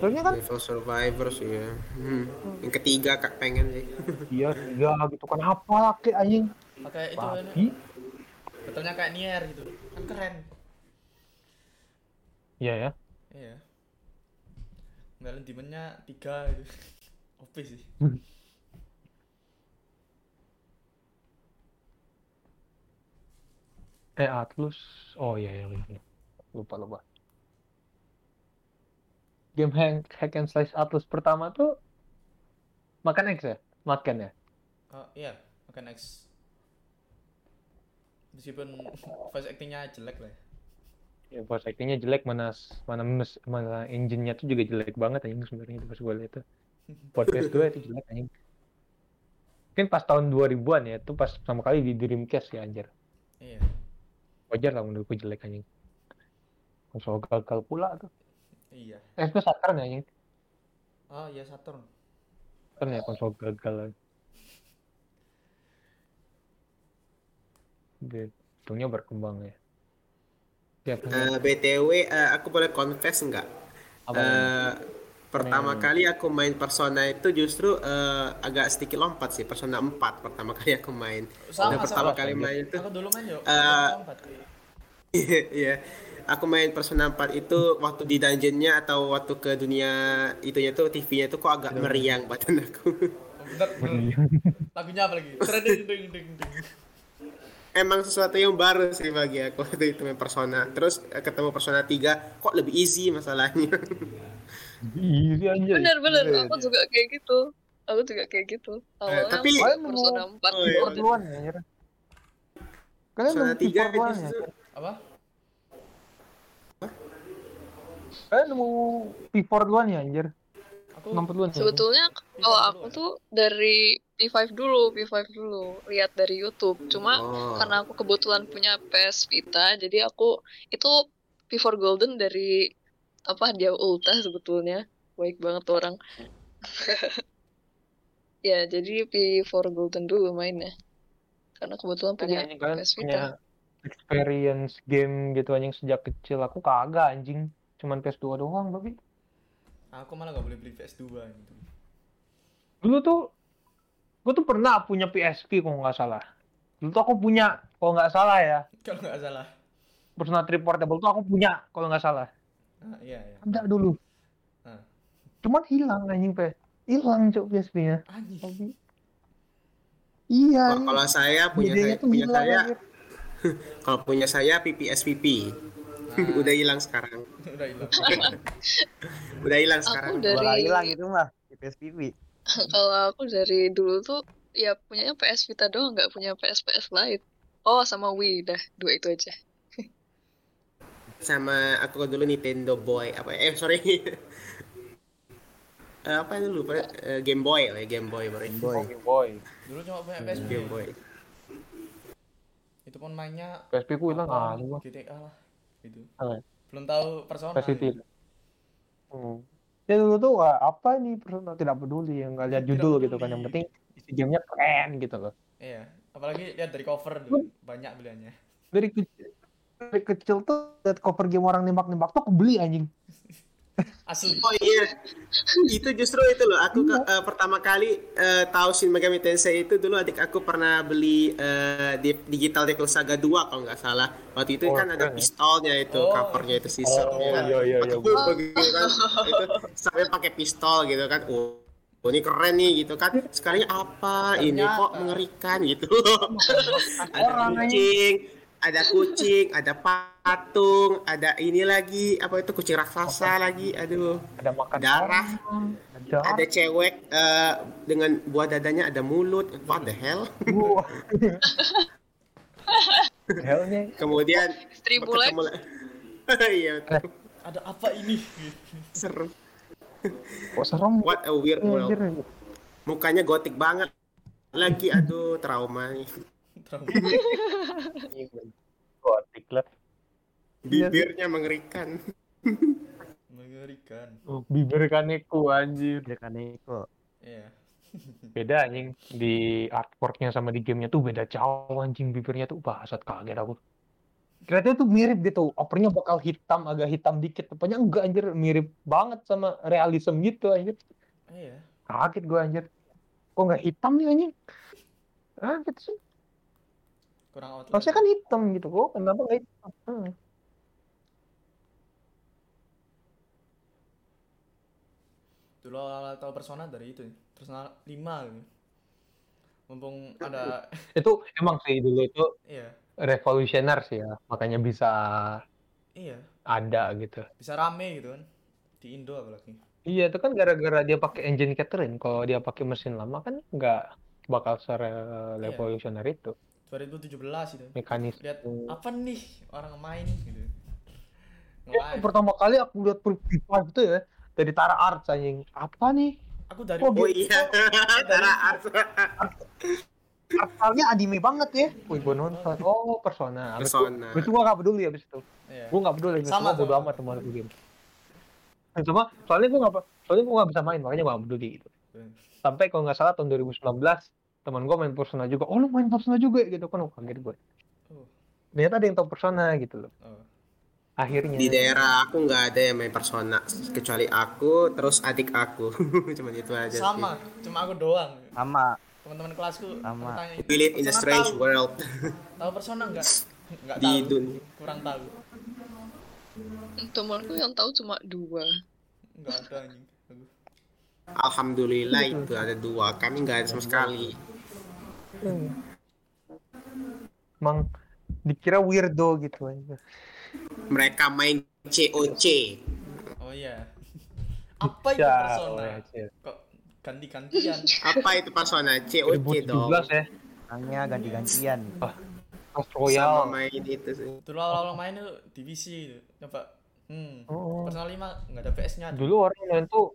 Soalnya kan Level survivor sih ya. Hmm. Yang ketiga kak pengen sih. iya tiga gitu kenapa laki anjing? Pakai itu ini. Betulnya kayak Nier gitu. Kan keren. Iya ya. Iya. Ngalahin demonnya tiga gitu. OP sih. Eh Atlus. Oh iya iya. iya. Lupa lupa. Game hack, hack and slice Atlus pertama tuh makan X ya? Makan ya? Oh iya, makan X. Meskipun voice actingnya jelek lah. ya. Ya voice actingnya jelek mana mana mes, mana engine-nya tuh juga jelek banget anjing sebenarnya itu pas gue liat tuh. Podcast gue itu jelek anjing. Mungkin pas tahun 2000-an ya, itu pas pertama kali di Dreamcast ya anjir. Iya. Wajar lah menurut gue jelek anjing. Konsol gagal pula tuh. Iya. Eh itu Saturn ya anjing. Oh iya Saturn. Saturn ya konsol gagal. Untungnya berkembang ya. Ya, Eh, BTW, eh, aku boleh confess nggak? apa Eh, pertama Main. kali aku main Persona itu justru eh, agak sedikit lompat sih. Persona 4 pertama kali aku main. Sama, Dan pertama sama. kali main itu Aku dulu main yuk. Eh, empat. Iya, iya. Aku main Persona 4 itu waktu di dungeonnya atau waktu ke dunia itunya tuh TV-nya tuh kok agak meriang badan aku. Bentar. Lagunya apa lagi? Emang sesuatu yang baru sih bagi aku waktu itu main Persona. Terus eh, ketemu Persona 3 kok lebih easy masalahnya. Easy anjir. Bener-bener, Iya, aku iya. juga kayak gitu. Aku juga kayak gitu. Awalnya tapi- aku Kalian Persona mau 4 Oh, iya. Duluan ya. Kalian Persona nemu 3 keyboard duluan ya? Apa? Kalian nemu P4 duluan ya anjir? Aku duluan ya? Sebetulnya kalau P5 aku tuh dari P5 dulu, P5 dulu, lihat dari YouTube. Cuma Oh. karena aku kebetulan punya PS Vita, jadi aku itu P4 Golden dari apa dia Ulta sebetulnya. Baik banget tuh orang. ya, jadi P4 Golden dulu mainnya. Karena kebetulan punya anjing PS punya Vita. experience game gitu anjing sejak kecil. Aku kagak anjing. Cuman PS2 doang tapi. aku malah gak boleh beli PS2 gitu. Dulu tuh gue tuh pernah punya PSP kalau nggak salah. Dulu tuh aku punya kalau nggak salah ya. Kalau nggak salah. Personal trip portable tuh aku punya kalau nggak salah. Ah, iya iya. Ada dulu. Ah. Cuman hilang anjing PS. Hilang cok PSP-nya. Anjing. Tapi Iya. Kalau- saya punya saya, punya saya kalau punya saya PPSVP. Udah hilang sekarang. Udah hilang. Udah hilang Aku sekarang. dari Bola hilang itu mah di PSPP. kalau aku dari dulu tuh ya punyanya PS Vita doang, nggak punya PS PS lain. Oh, sama Wii dah, dua itu aja. sama aku dulu Nintendo Boy apa eh sorry Eh, apa itu lupa Eh, Game Boy lah Game Boy baru Game Boy. Dulu cuma punya PSP. Game Boy Itu pun mainnya PSP ku hilang ah. GTA lah. Gitu. Ah. Belum tahu Persona. PS Vita. gitu. Hmm. Ya dulu tuh wah, apa nih personal tidak peduli yang nggak lihat Tidak judul gitu peduli. kan yang penting isi gamenya keren gitu loh. Iya. Apalagi lihat dari cover dulu. Banyak beliannya. Dari kecil dari kecil tuh lihat cover game orang nembak-nembak tuh aku beli anjing. Asli. oh iya. Itu justru itu loh. Aku ke- eh, pertama kali eh, tahu Shin Megami Tensei itu dulu adik aku pernah beli eh, di Digital Devil Saga 2 kalau nggak salah. Waktu itu Oh, kan ada ya. pistolnya itu Oh. covernya itu scissor Oh, kan. iya, iya, iya. Kan. Itu sampai pakai pistol gitu kan. Oh oh, ini keren nih gitu kan. Sekali apa? Ini Ternyata. kok mengerikan gitu. Ada kucing ada kucing ada patung ada ini lagi apa itu kucing raksasa lagi aduh Ada makan darah Ada. ada cewek eh, dengan buah dadanya ada mulut what the hell. Hellnya. kemudian Tribulek. iya betul. Ada apa ini? seru Kok serem? what a weird world mukanya gotik banget lagi aduh trauma nih Trauma. Gotik lah. bibirnya mengerikan Mengerikan. Oh, bibir kaneko anjir. Dia kan Eko. Iya. Beda anjing di artworknya sama di gamenya tuh beda jauh anjing bibirnya tuh bahasat kaget aku. Kira tuh mirip gitu, opernya bakal hitam agak hitam dikit, rupanya enggak anjir mirip banget sama realism gitu anjir. Iya. Kaget gua anjir. Kok nggak hitam nih anjing? Gitu sih. Kurang outlet. Harusnya kan hitam gitu kok, kenapa nggak hitam? Hmm. Dulu awal tahu persona dari itu. Persona 5 gitu. Mumpung ada Itu emang sih dulu itu iya. revolusioner sih ya, makanya bisa Iya. ada gitu. Bisa rame gitu kan. Di Indo apalagi. Iya, itu kan gara-gara dia pakai engine Catherine. Kalau dia pakai mesin lama kan nggak bakal se-revolusioner itu. 2017 itu. Mekanisme. Lihat apa nih orang main gitu. Ya, pertama kali aku lihat pipa gitu ya dari Tara Arts anjing. Apa nih? Aku dari Oh, oh iya Tara Art Asalnya anime banget ya. Wih, gua nonton. Oh, Persona. Abis itu- Persona. abis itu gua nggak peduli abis itu. Iya. Gua nggak peduli. Abis Sama, itu gua bodo sama. amat sama itu game. Cuma soalnya gua nggak soalnya gua nggak bisa main makanya gua nggak peduli gitu. Sampai kalau nggak salah tahun 2019 teman gua main Persona juga. Oh, lu main Persona juga gitu kan? Oh, kaget gue. Oh. Ternyata ada yang tahu Persona gitu loh. Oh. Akhirnya. di daerah aku nggak ada yang main persona kecuali aku terus adik aku cuman itu aja sih. Sama, cuma aku doang. Sama. Teman-teman kelasku Sama. tanya itu. We live in a "Persona strange tahu? world Tahu persona enggak? Enggak di tahu. dunia Kurang tahu. Temanku yang tahu cuma dua. Enggak ada anjing. Alhamdulillah itu ada dua kami nggak ada sama sekali Emang dikira weirdo gitu aja. mereka main COC Oh iya. Apa itu Ya, persona? oh. Kok ganti-gantian? apa itu persona COC dong 2017 ya. Orangnya ganti-gantian. Clash sama Royale. main itu sih Dulu awal-awal main itu divisi itu. Coba. Hmm. Oh. Persona 5 enggak ada PS-nya. Dulu orang main tuh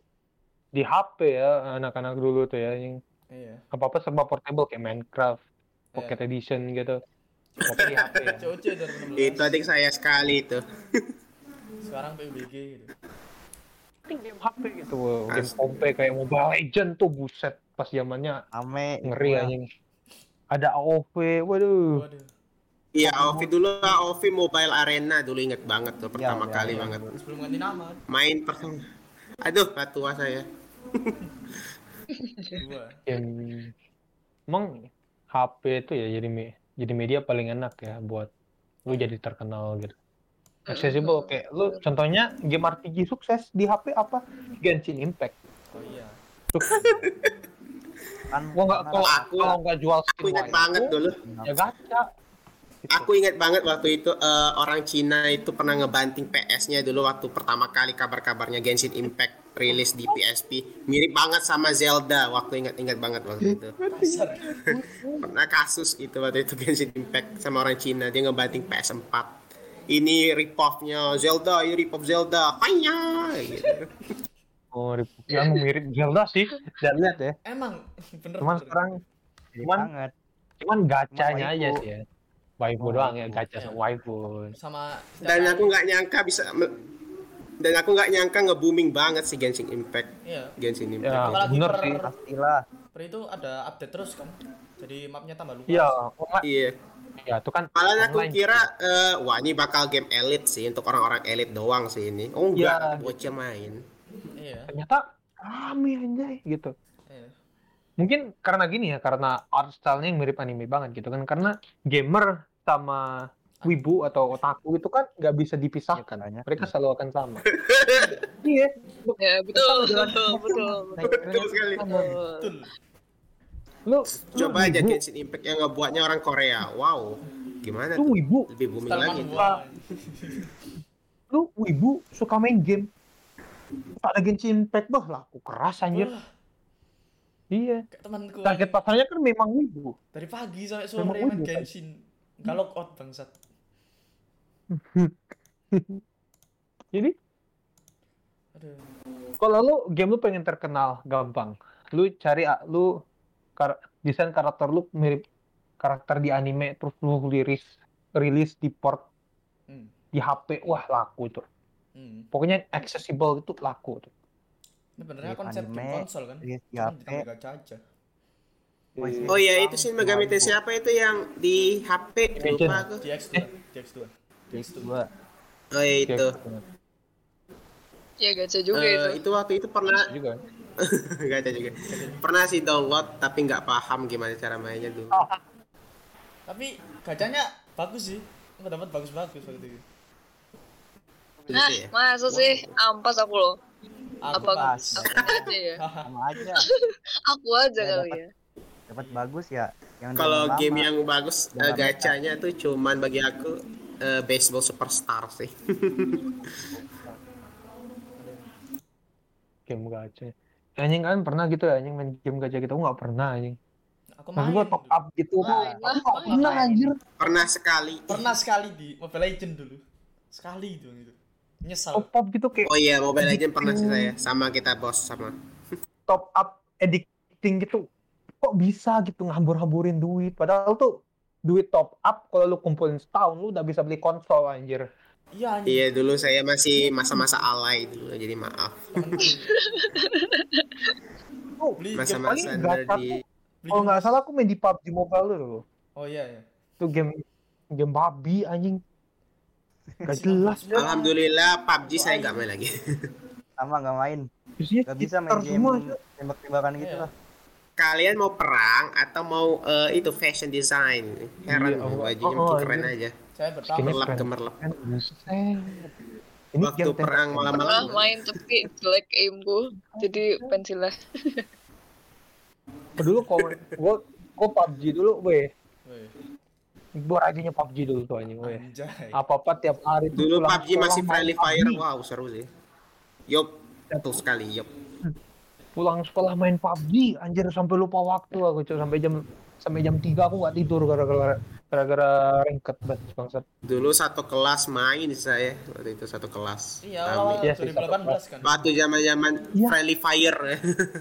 di HP ya, anak-anak dulu tuh ya. Yang Iya. apa-apa serba portable kayak Minecraft, Iya. Pocket Edition gitu. Tapi di HP ya. COC 2016. itu adik saya sekali itu Sekarang PUBG gitu. Game HP gitu. Game kompe kayak Mobile Legend tuh buset. Pas zamannya Ame. ngeri anjing. Ada AOV, waduh. Waduh. Iya, AOV dulu AOV Mobile Arena dulu inget banget tuh pertama iya, kali iya. banget. Sebelum ganti nama Main persona. Aduh, tua saya. Dua. Yang emang HP itu ya jadi me- jadi media paling enak ya buat lu jadi terkenal gitu. Accessible kayak lu contohnya game RPG sukses di HP apa? Genshin Impact. Oh iya. Kan Gua nggak kalau Aku- kalau nggak jual Aku waifu, banget dulu. Ya gacha. Gitu. Aku inget banget waktu itu eh, orang Cina itu pernah ngebanting PS-nya dulu waktu pertama kali kabar-kabarnya Genshin Impact rilis di PSP. Mirip banget sama Zelda waktu ingat-ingat banget waktu itu. Pernah kasus itu waktu itu Genshin Impact sama orang Cina dia ngebanting PS4. Ini rip-off-nya Zelda, ini rip-off Zelda. Hanya gitu. Oh, rip- yang mirip Zelda sih. Dan lihat ya. Emang bener. Cuman bener. sekarang Cuman- banget. cuman gacanya aja sih ya. Waifu Oh, doang ya, gacha sama waifu. sama Dan aku nggak nyangka bisa dan aku nggak nyangka nge-booming banget sih Genshin Impact. Iya. Genshin Impact. Ya, Apalagi bener per, sih. Pastilah. per itu ada update terus kan. Jadi mapnya tambah luas. Iya. Iya. Ya, itu kan Malah aku online. kira eh, wah ini bakal game elit sih untuk orang-orang elit doang sih ini. Oh enggak, Iya. bocah main. Iya. ternyata rame anjay gitu. Iya. Mungkin karena gini ya, karena art style-nya yang mirip anime banget gitu kan. Karena gamer sama wibu atau otaku itu kan nggak bisa dipisahkan. Iya, Mereka selalu akan sama. Iya. Ya, betul, betul, betul, betul. Betul sekali. Betul. Lu Coba lu aja. Genshin Impact yang ngebuatnya orang Korea. Wow. Gimana Lu tuh? wibu. Lebih booming Style lagi. Lu wibu suka main game. Suka ada Genshin Impact bah laku keras anjir. Wah, Iya. temanku. Target pasarnya kan memang wibu. Dari pagi sampai sore Memang main kan? Genshin. Kalau out bangsat. Jadi Aduh. kalau lu game lu pengen terkenal gampang. Lu cari ah, lu kar- desain karakter lu mirip karakter di anime terus lu rilis rilis di port Hmm. di HP wah laku tuh. Hmm. Pokoknya accessible itu laku tuh. Ini benernya konsep anime, game konsol kan? rilis di HP. Oh iya itu Shin Megami Tensei apa itu yang di HP lupa aku. DX2, DX2. DX2. Gua Oh iya itu. Ya, gacha juga Eh, itu. itu waktu itu pernah juga. nggak ada juga. Pernah sih download tapi nggak paham gimana cara mainnya dulu. Tapi gacanya bagus sih. Aku dapat bagus-bagus waktu itu. Sih ya. masa sih? Ampas aku loh. Aku Apa pas. aku aja ya? sama aja. Aku aja Ya, kali dapat. ya. Dapat bagus ya. Yang Kalau game lama. yang bagus eh, Lama. gacanya tuh cuman bagi aku eh, baseball superstar sih. Game gacha. Anjing kan pernah gitu ya, anjing main game gacha gitu nggak pernah anjing. Aku main. gua top up gitu Aku nggak main. pernah anjir. Pernah sekali. Pernah sekali di Mobile Legend dulu. Sekali itu gitu. Nyesal. Top up gitu kayak Oh iya Mobile Legend pernah sih saya. Sama kita bos sama. top up addicting gitu. Kok bisa gitu ngambur-hamburin duit padahal tuh duit top up kalau lu kumpulin setahun lu udah bisa beli konsol anjir. Iya anjing. Iya dulu saya masih masa-masa alay dulu jadi maaf. Game Masa-masa nerdy. beli kalau nggak salah aku main di PUBG Mobile dulu. Oh iya iya. Itu game game babi anjing. Gak jelas ya. Alhamdulillah PUBG saya nggak main lagi. sama nggak main. Nggak bisa main game tembak-tembakan gitu Iya. lah. Kalian mau perang atau mau eh, itu fashion design? Heran Iya, bajunya oh, oh, keren iya. aja. Saya Gemerlap gemerlap. Ini Waktu perang malam-malam. main tapi jelek aimku. Jadi pensil lah. dulu kok gua gua PUBG dulu weh. Gua rajinnya PUBG dulu tuh anjing weh. Anjay. Apa-apa tiap hari Dulu PUBG masih friendly fire. Wow seru sih. Yup. Betul sekali. Yup. Pulang sekolah main PUBG anjir sampai lupa waktu aku cuy sampai jam sampai jam 3 aku nggak tidur gara-gara gara-gara banget bangsat Dulu satu kelas main saya waktu itu satu kelas. Iya, awal sih, 2018 kan. Waktu zaman-zaman Iya. friendly fire.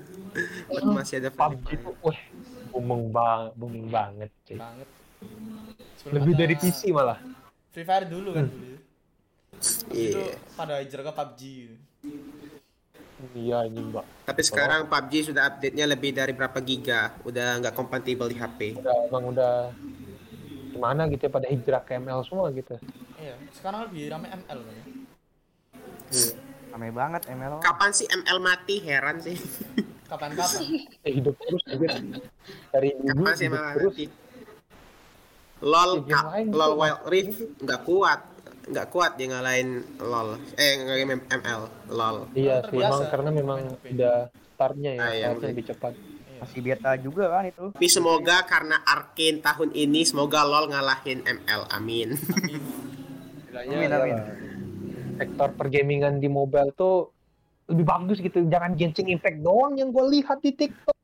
Waktu masih ada friendly PUBG fire. tuh wah booming banget booming banget cuy Banget. Sebelum lebih ada dari PC malah Free Fire dulu kan dulu. Itu Iya. pada hijrah ke PUBG. gitu. Iya anjing mbak Tapi sekarang PUBG sudah update-nya lebih dari berapa giga. Udah nggak kompatibel di HP. udah emang udah gimana gitu ya pada hijrah ke ML semua gitu Iya, sekarang lebih rame ML kan ya. Iya. Rame banget ML. Kapan sih ML mati? Heran sih. Kapan-kapan. eh, hidup terus anjir dari dulu Kapan sih hidup ML terus mati? LOL, Ya, LOL Wild Rift nggak kuat. Nggak kuat dia ngalahin LOL. Eh, ngalahin ML. LOL. iya sih Terbiasa emang karena memang udah startnya ya Ah, iya, lebih cepat Masih beta juga kan itu. Tapi semoga karena Arkane tahun ini semoga LOL ngalahin ML. Amin. Amin, amin. sektor pergamingan di mobile tuh lebih bagus gitu jangan Genshin Impact doang yang gue lihat di TikTok.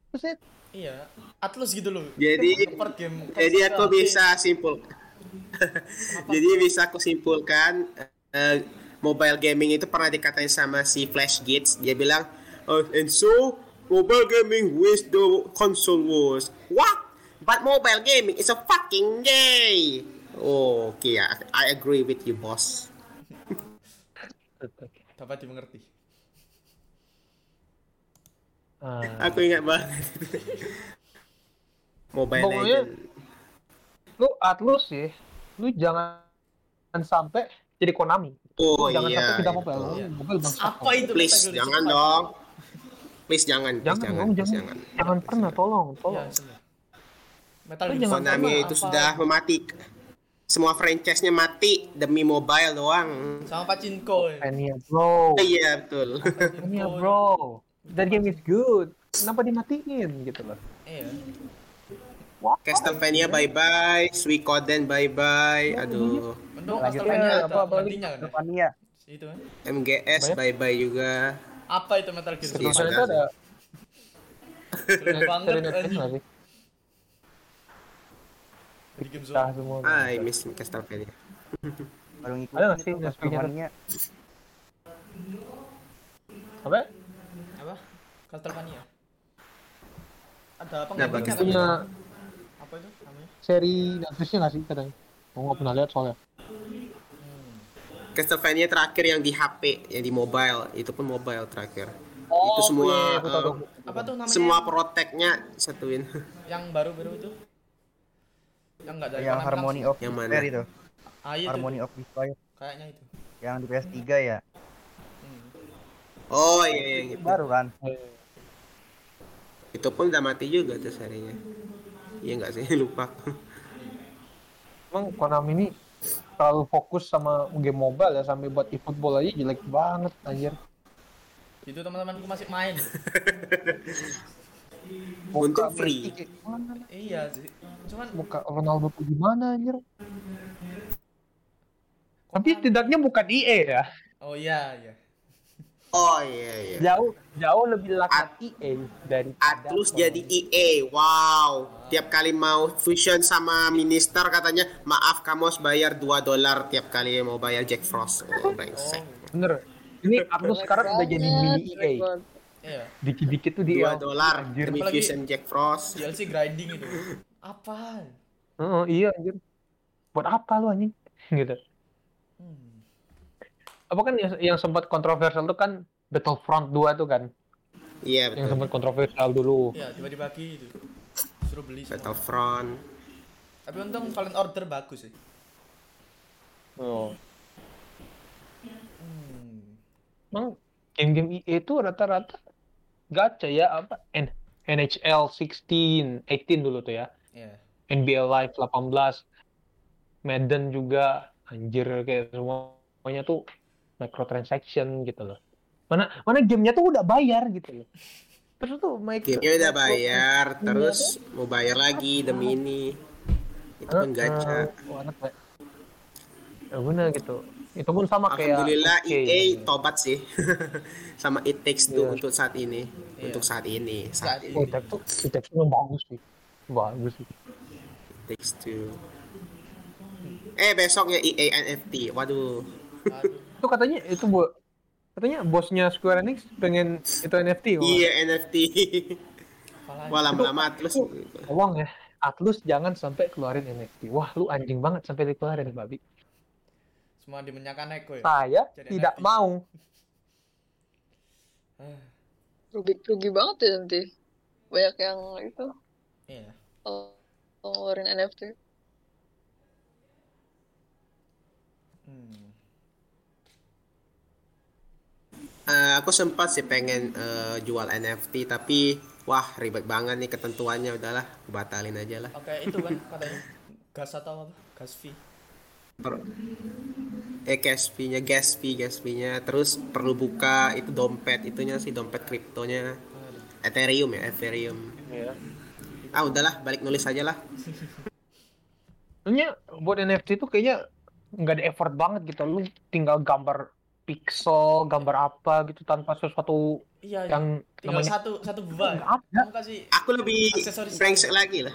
Iya, Atlus gitu loh. Jadi Per game. jadi aku bisa simpul. jadi bisa aku simpulkan eh, mobile gaming itu pernah dikatain sama si Flash Gates. Dia bilang, oh, and so mobile gaming wins the console wars. What? But mobile gaming is a fucking gay. Oh, oke ya, I agree with you, boss. Dapat dimengerti. Ah, Aku ingat banget. mobile Pokoknya- Legend. Lu Atlus sih lu jangan sampai jadi Konami Oh Lu jangan iya. sampai kita itu. mobile Iya. mobile bangsa Apa itu? Please, jangan dong. Please jangan, please jangan jangan, dong please jangan jangan pernah tolong Iya, tolong bener. Metal Lu jangan Konami apa? itu sudah mematik semua franchise-nya mati demi mobile doang. Sama Pachinko. ya. Castlevania bro. Iya betul. Castlevania bro. That game is good. Kenapa dimatiin gitu loh? Iya. Castlevania bye bye, Suikoden bye bye, aduh. Mending Lanjutnya Castlevania apa, gantinya kan? ya? Castlevania. Itu kan. MGS bye bye juga. Apa itu Metal Gear Iya, Solid? Castlevania itu ada Seru banget Kita zone. semua. I miss Castlevania. Baru ngikutin Ada sih? Castlevania. Apa? Apa? Castlevania. Ada apa Nah, nggak? bagus. Ada Punya? Seri Netflixnya nggak sih katanya? Aku nggak pernah lihat soalnya. Castlevania terakhir yang di HP, yang di mobile, itu pun mobile terakhir. Oh, itu semua iya, tahu. Apa tuh namanya? semua protectnya satuin. Yang baru-baru itu? Yang enggak dari Yang Harmony langsung. of Yang mana? Itu. Ah, iya itu. Harmony of Despair Kayaknya itu. yang di PS3 ya. Hmm. Oh iya, iya gitu. Baru kan. Itu pun udah mati juga tuh serinya. Iya nggak sih lupa. Emang Konami ini terlalu fokus sama game mobile ya sampai buat e-football aja jelek banget anjir. Itu teman-temanku masih main. Untung Muka free. Iya sih. Cuman Muka Ronaldo tuh gimana anjir? Tapi setidaknya bukan EA ya. oh iya iya. Oh iya iya. Jauh jauh lebih lakat EA dari Atlus jadi EA, wow. Tiap kali mau fusion sama minister katanya, maaf kamu harus bayar 2 dolar tiap kali mau bayar Jack Frost. Oh, brengsek. Bener. Ini Atlus sekarang udah jadi mini EA. Iya. Dikit-dikit tuh 2 dia. dolar Anjir. demi fusion Jack Frost. DLC grinding itu. Apa? Heeh, iya anjir. Buat apa lu anjing? Gitu. Apa kan yang, yang sempat kontroversial tuh kan Battlefront 2 tuh kan. Iya Yang betul. sempat kontroversial dulu. Iya, tiba-tiba bagi itu. Suruh beli semua. Battlefront. Tapi untung Fallen Order bagus sih. Oh. Hmm. Emang game-game EA itu rata-rata gacha ya apa N NHL 16, 18 dulu tuh ya. Iya. NBA Live 18. Madden juga anjir kayak semuanya tuh microtransaction gitu loh. Mana mana gamenya tuh udah bayar gitu loh. Terus tuh micro Gamenya udah bayar, terus mau bayar lagi demi ini. Itu pun gacha. Oh. Ya bener gitu. Itu pun sama kayak Alhamdulillah. EA tobat sih sama It Takes Two Iya. untuk saat ini. Iya. Untuk saat ini, Saat ini. Oh, ini. Tuh, Tech tuh bagus sih. Bagus sih. It Takes Two. Eh besoknya EA NFT. Waduh. Itu katanya itu bu katanya bosnya Square Enix pengen itu NFT. Wah, Iya NFT. Wah lama-lama terus Tolong ya. Atlus jangan sampai keluarin NFT. Wah, lu anjing banget sampai dikeluarin, babi. Semua dimenyakan Eko ya. Saya Jadi tidak NFT. mau. Ah, Rugi, rugi banget ya nanti. Banyak yang itu Iya. kalau ngeluarin NFT. Hmm. Eh, aku sempat sih pengen eh, jual NFT tapi wah ribet banget nih ketentuannya udahlah batalin aja lah. Oke, itu kan katanya gas atau apa? Gas fee. Per- eh gas fee-nya, gas fee, gas fee-nya terus perlu buka itu dompet itunya sih dompet kriptonya. Ethereum ya, Ethereum. Iya. Ah udahlah balik nulis aja lah. Sebenarnya buat NFT tuh kayaknya nggak ada effort banget gitu. Lu tinggal gambar pixel, gambar apa gitu tanpa sesuatu Iya, iya. yang tinggal namanya satu satu buah. Kamu kasih Aku lebih Aksesoris brengsek lagi lah.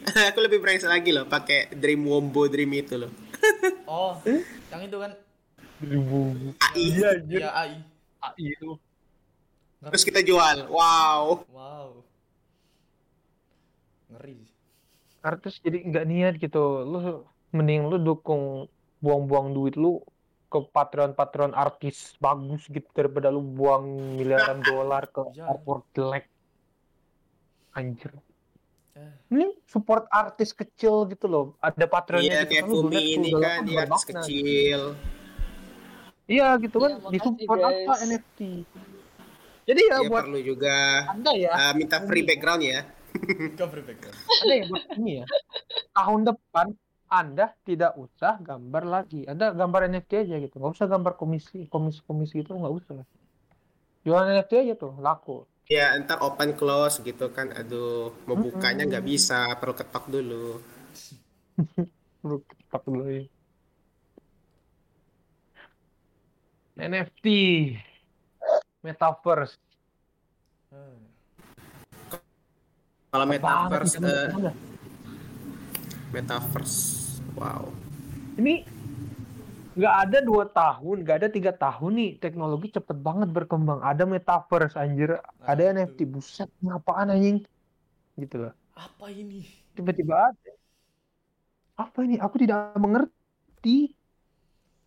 aku lebih brengsek lagi loh pakai Dream Wombo Dream itu loh. Oh, yang itu kan Ribu. AI. Iya, anjir. ya AI. AI itu. Terus kita jual. Wow. Wow. Ngeri sih. artis jadi nggak niat gitu lu mending lu dukung buang-buang duit lu ke patron-patron artis bagus gitu daripada lu buang miliaran dolar ke Iya. artwork jelek anjir Eh. ini support artis kecil gitu loh ada patronnya Iya gitu kayak kan, Fumi ini kan laku dia artis kecil. iya gitu kan Iya, makasih, disupport apa guys. NFT jadi ya Dia buat perlu juga anda ya eh, minta free background ya. Background. ada yang buat ini ya tahun depan Anda tidak usah gambar lagi. Anda gambar NFT aja gitu. Nggak usah gambar komisi, komisi-komisi gitu nggak usah. Jualan NFT aja tuh, laku. Ya, ntar open close gitu kan. Aduh, mau bukanya nggak Mm-mm. bisa, perlu ketok dulu. Lu ketok dulu ya. NFT. Metaverse. Hmm. Kalau metaverse, teman-teman. metaverse, wow. Ini nggak ada dua tahun, nggak ada tiga tahun nih teknologi cepet banget berkembang. Ada metaverse anjir, ada Nah, NFT buset, ngapaan anjing? Gitu loh. Apa ini? Tiba-tiba ada. Apa ini? Aku tidak mengerti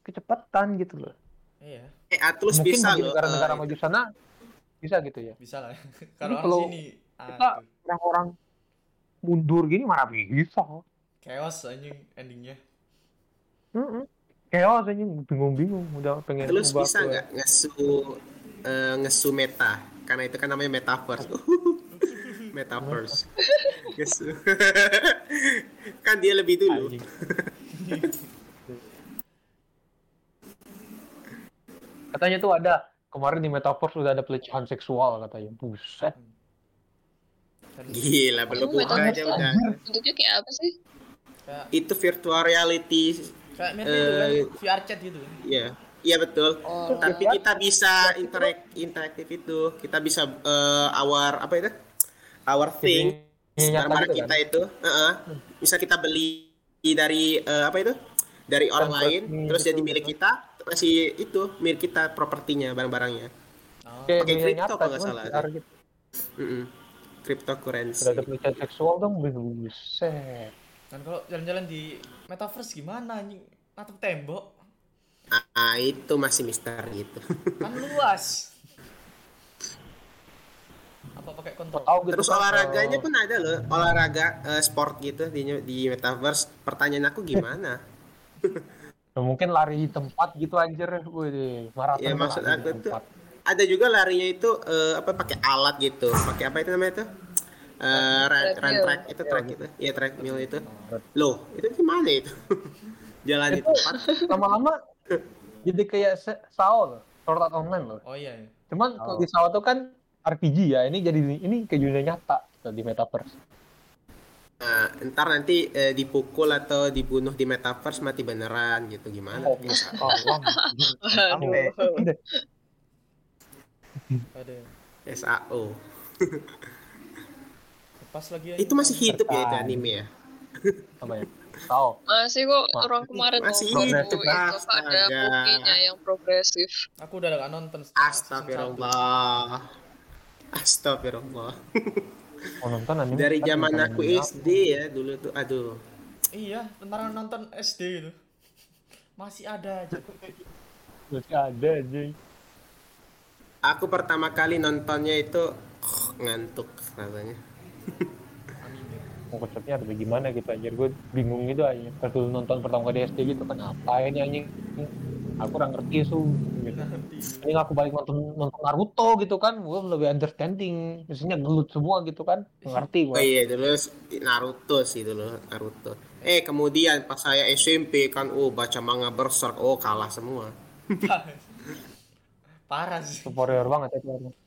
kecepatan gitu loh. Iya, Eh, Atlus Mungkin bisa loh. negara-negara eh, maju sana bisa gitu ya. bisa lah. Kalau orang kalau sini, kita- Orang-orang mundur gini mana bisa? Chaos anjing endingnya. Heeh. Chaos anjing bingung-bingung udah pengen ubah bisa nggak ngesu eh, ngesu meta? Karena itu kan namanya metaverse. metaverse. ngesu. kan dia lebih dulu. Katanya tuh ada kemarin di metaverse udah ada pelecehan seksual katanya. Buset. Gila, belum buka aja udah. bentuknya kayak apa sih? Kayak Itu virtual reality. kayak mirip itu kan Eh, VR chat gitu. Iya. Iya betul. Oh, Tapi kita bisa interak interaktif itu. Kita bisa eh, our apa itu? Our thing Ini barang-barang gitu kita kan? itu, Heeh. bisa kita beli dari eh, apa itu? Dari orang Tempat lain, nih, terus jadi milik kita, masih itu milik kita propertinya, barang-barangnya. Oh, Pakai dunia kripto nyata kalau nggak salah. VR gitu. Mm-mm. Cryptocurrency. Udah ada pelecehan seksual dong, buset. Dan kalau jalan-jalan di metaverse gimana anjing? Natap tembok Ah, itu masih misteri itu. kan luas. Apa pakai kontrol? Tahu gitu Terus kan, olahraganya pun ada loh, olahraga eh, sport gitu di di metaverse. Pertanyaan aku gimana? ya mungkin lari di tempat gitu anjir. Wih, maraton Ya, tuh maksud aku tuh. Ada juga larinya itu eh, apa pakai alat gitu. Pakai apa itu namanya itu? Eh, run, run Treadmill. track itu track itu. Iya treadmill itu. Loh, itu gimana itu? Jalan tempat. Lama-lama jadi kayak loh, Sword Art Online loh. Oh iya. iya. Cuman kalau di SAO tuh kan RPG ya, ini jadi ini ke dunia nyata tuh, di metaverse. Nah, ntar nanti eh, dipukul atau dibunuh di metaverse mati beneran gitu gimana? Oh, Bisa. tolong. Sampai. Ada. SAO. Lepas lagi Itu masih hidup ya itu anime ya? Apa ya? SAO. Masih kok orang kemarin masih progresif, itu ada movie-nya yang progresif. Aku udah gak nonton. Astagfirullah. Astagfirullah. Mau nonton anime Dari kan zaman aku anime SD ya dulu tuh aduh. Iya, tentara nonton SD itu. Masih ada aja. apa. Masih ada aja. Aku pertama kali nontonnya itu ngantuk rasanya. Mau konsepnya ada gimana gitu anjir. Gue bingung gitu aja. Pas dulu nonton pertama kali SD gitu kan apa ini anjing. Aku kurang ngerti su. Gitu. Ini aku balik nonton nonton Naruto gitu kan, gue lebih understanding. Isinya gelut semua gitu kan, ngerti Oh gue. iya dulu Naruto sih dulu Naruto. Eh kemudian pas saya SMP kan oh baca manga Berserk oh kalah semua. Parah sih. Superior banget ya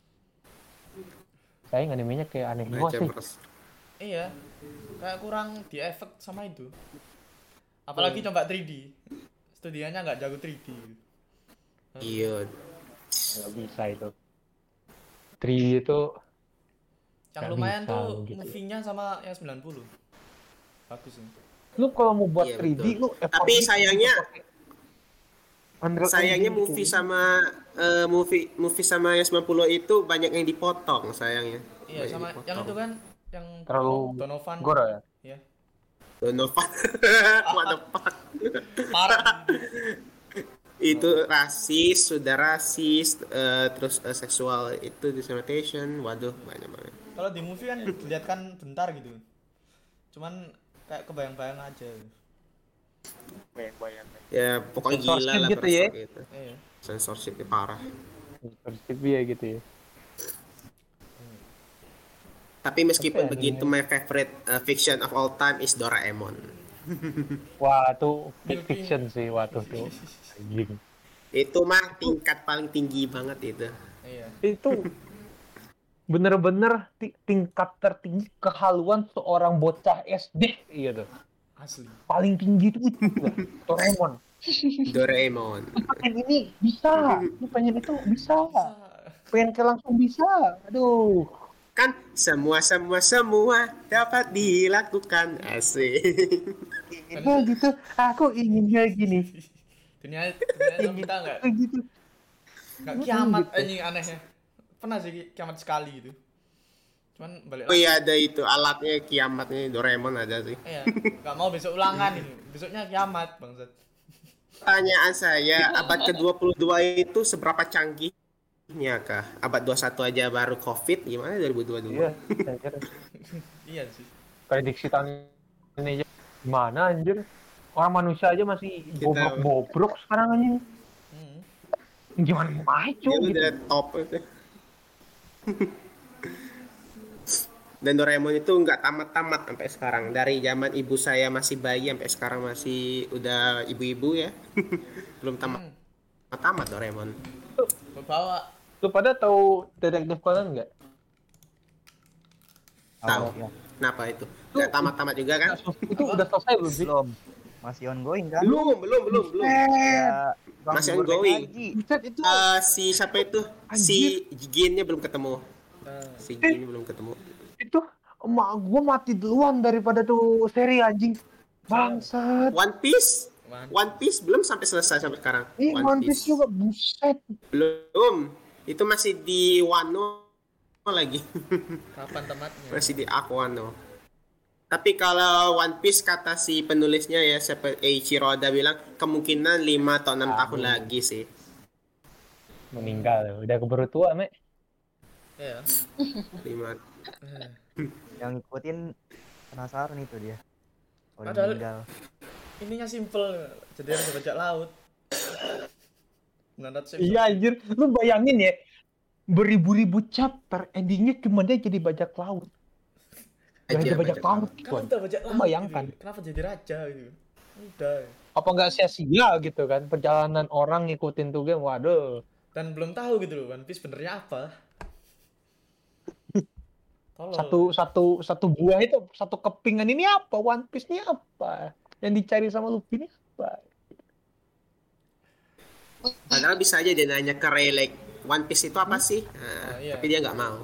Sayang animenya kayak aneh banget sih. Iya. Kayak kurang di efek sama itu. Apalagi coba 3D. Studianya nggak jago 3D. Iya. Gak bisa itu. 3 itu Yang Nggak lumayan bisa tuh gitu. movie-nya sama yang 90. Bagus sih. lu kalau mau buat Iya, 3D betul. lu Tapi effort sayangnya- gitu pakai Unreal Sayangnya movie gitu. sama eh, movie movie sama yang 90 itu banyak yang dipotong sayangnya. Iya, Banyak sama dipotong. yang itu kan yang Terlalu Donovan. gore ya. Iya. Donovan. What the fuck? Parah. itu rasis, sudah rasis, eh, terus eh, seksual itu discrimination, waduh banyak banget. Kalau di movie kan dilihat kan bentar gitu. Cuman kayak kebayang-bayang aja. Ya pokoknya Censorship gila lah gitu ya. Berserk itu. Iya. Censorshipnya parah. Perspektif ya gitu ya. Tapi meskipun Tapi begitu, anime- my favorite uh, fiction of all time is Doraemon. Wah, itu fiction sih waktu tuh. Anjing. Itu mah tingkat paling tinggi banget itu. Iya. Itu bener-bener ti- tingkat tertinggi kehaluan seorang bocah SD iya tuh. Asli. Paling tinggi itu itu. Doraemon. Doraemon. Pengen ini bisa, lu pengen itu bisa, pengen ke langsung bisa. Aduh. Kan semua semua semua dapat dilakukan. Asik. Gitu gitu. Aku ingin kayak gini. Dunia dunia kita enggak Kayak gitu. enggak kiamat anjing anehnya. Pernah sih kiamat sekali gitu. Cuman balik Oh iya ada itu alatnya kiamatnya Doraemon ada sih. Iya, enggak mau besok ulangan ini. Besoknya kiamat, Bangsat. Pertanyaan saya, abad ke-22 itu seberapa canggihnya kah? Abad 21 aja baru Covid, gimana 2022? Iya. Iya sih. prediksi tahun ini aja gimana anjir? Orang manusia aja masih bobrok-bobrok sekarang anjing. Hmm. Gimana mau maju gitu. udah top itu. Dan Doraemon itu nggak tamat-tamat sampai sekarang. Dari zaman ibu saya masih bayi sampai sekarang masih udah ibu-ibu ya. Belum tamat. Tamat Doraemon. Bawa Lu pada tahu detektif Conan nggak? Tahu. Ya, Kenapa itu? Nggak tamat-tamat juga kan? Itu udah selesai belum sih? belum. Masih ongoing kan? Belum, belum, belum, belum. Ya, Masih ongoing. itu. Eh, si siapa itu? Si Ginnya belum ketemu. Eh, Si Gin belum ketemu. Itu emak gua mati duluan daripada tuh seri anjing. Bangsat. One Piece? One Piece belum sampai selesai sampai sekarang. Ih, One Piece juga buset. Belum. Itu masih di Wano lagi. kapan tamatnya? masih di Aquano. Tapi kalau One Piece kata si penulisnya ya seperti Eiichiro Oda bilang kemungkinan 5 atau 6 tahun lagi sih. Meninggal, udah keburu tua, Mek. Iya. 5 Eh, Yang ngikutin penasaran itu dia. Kalau Padahal- meninggal. Ininya simple, jadi harus bajak laut. 900 episode. Iya anjir, lu bayangin ya. Beribu-ribu chapter, endingnya cuma dia jadi bajak laut. Gak Aja ada bajak bajak laut, Kan udah bajak laut. bayangkan. Gitu. Kenapa jadi raja gitu? Udah. Apa nggak sia-sia gitu kan perjalanan orang ngikutin tuh game, waduh. Dan belum tahu gitu loh One Piece benernya apa. Satu satu satu buah itu satu kepingan ini apa? One Piece ini apa? Yang dicari sama Luffy ini apa? Padahal bisa aja dia nanya ke like One Piece itu apa sih? Nah, Ah, iya. Tapi dia nggak mau.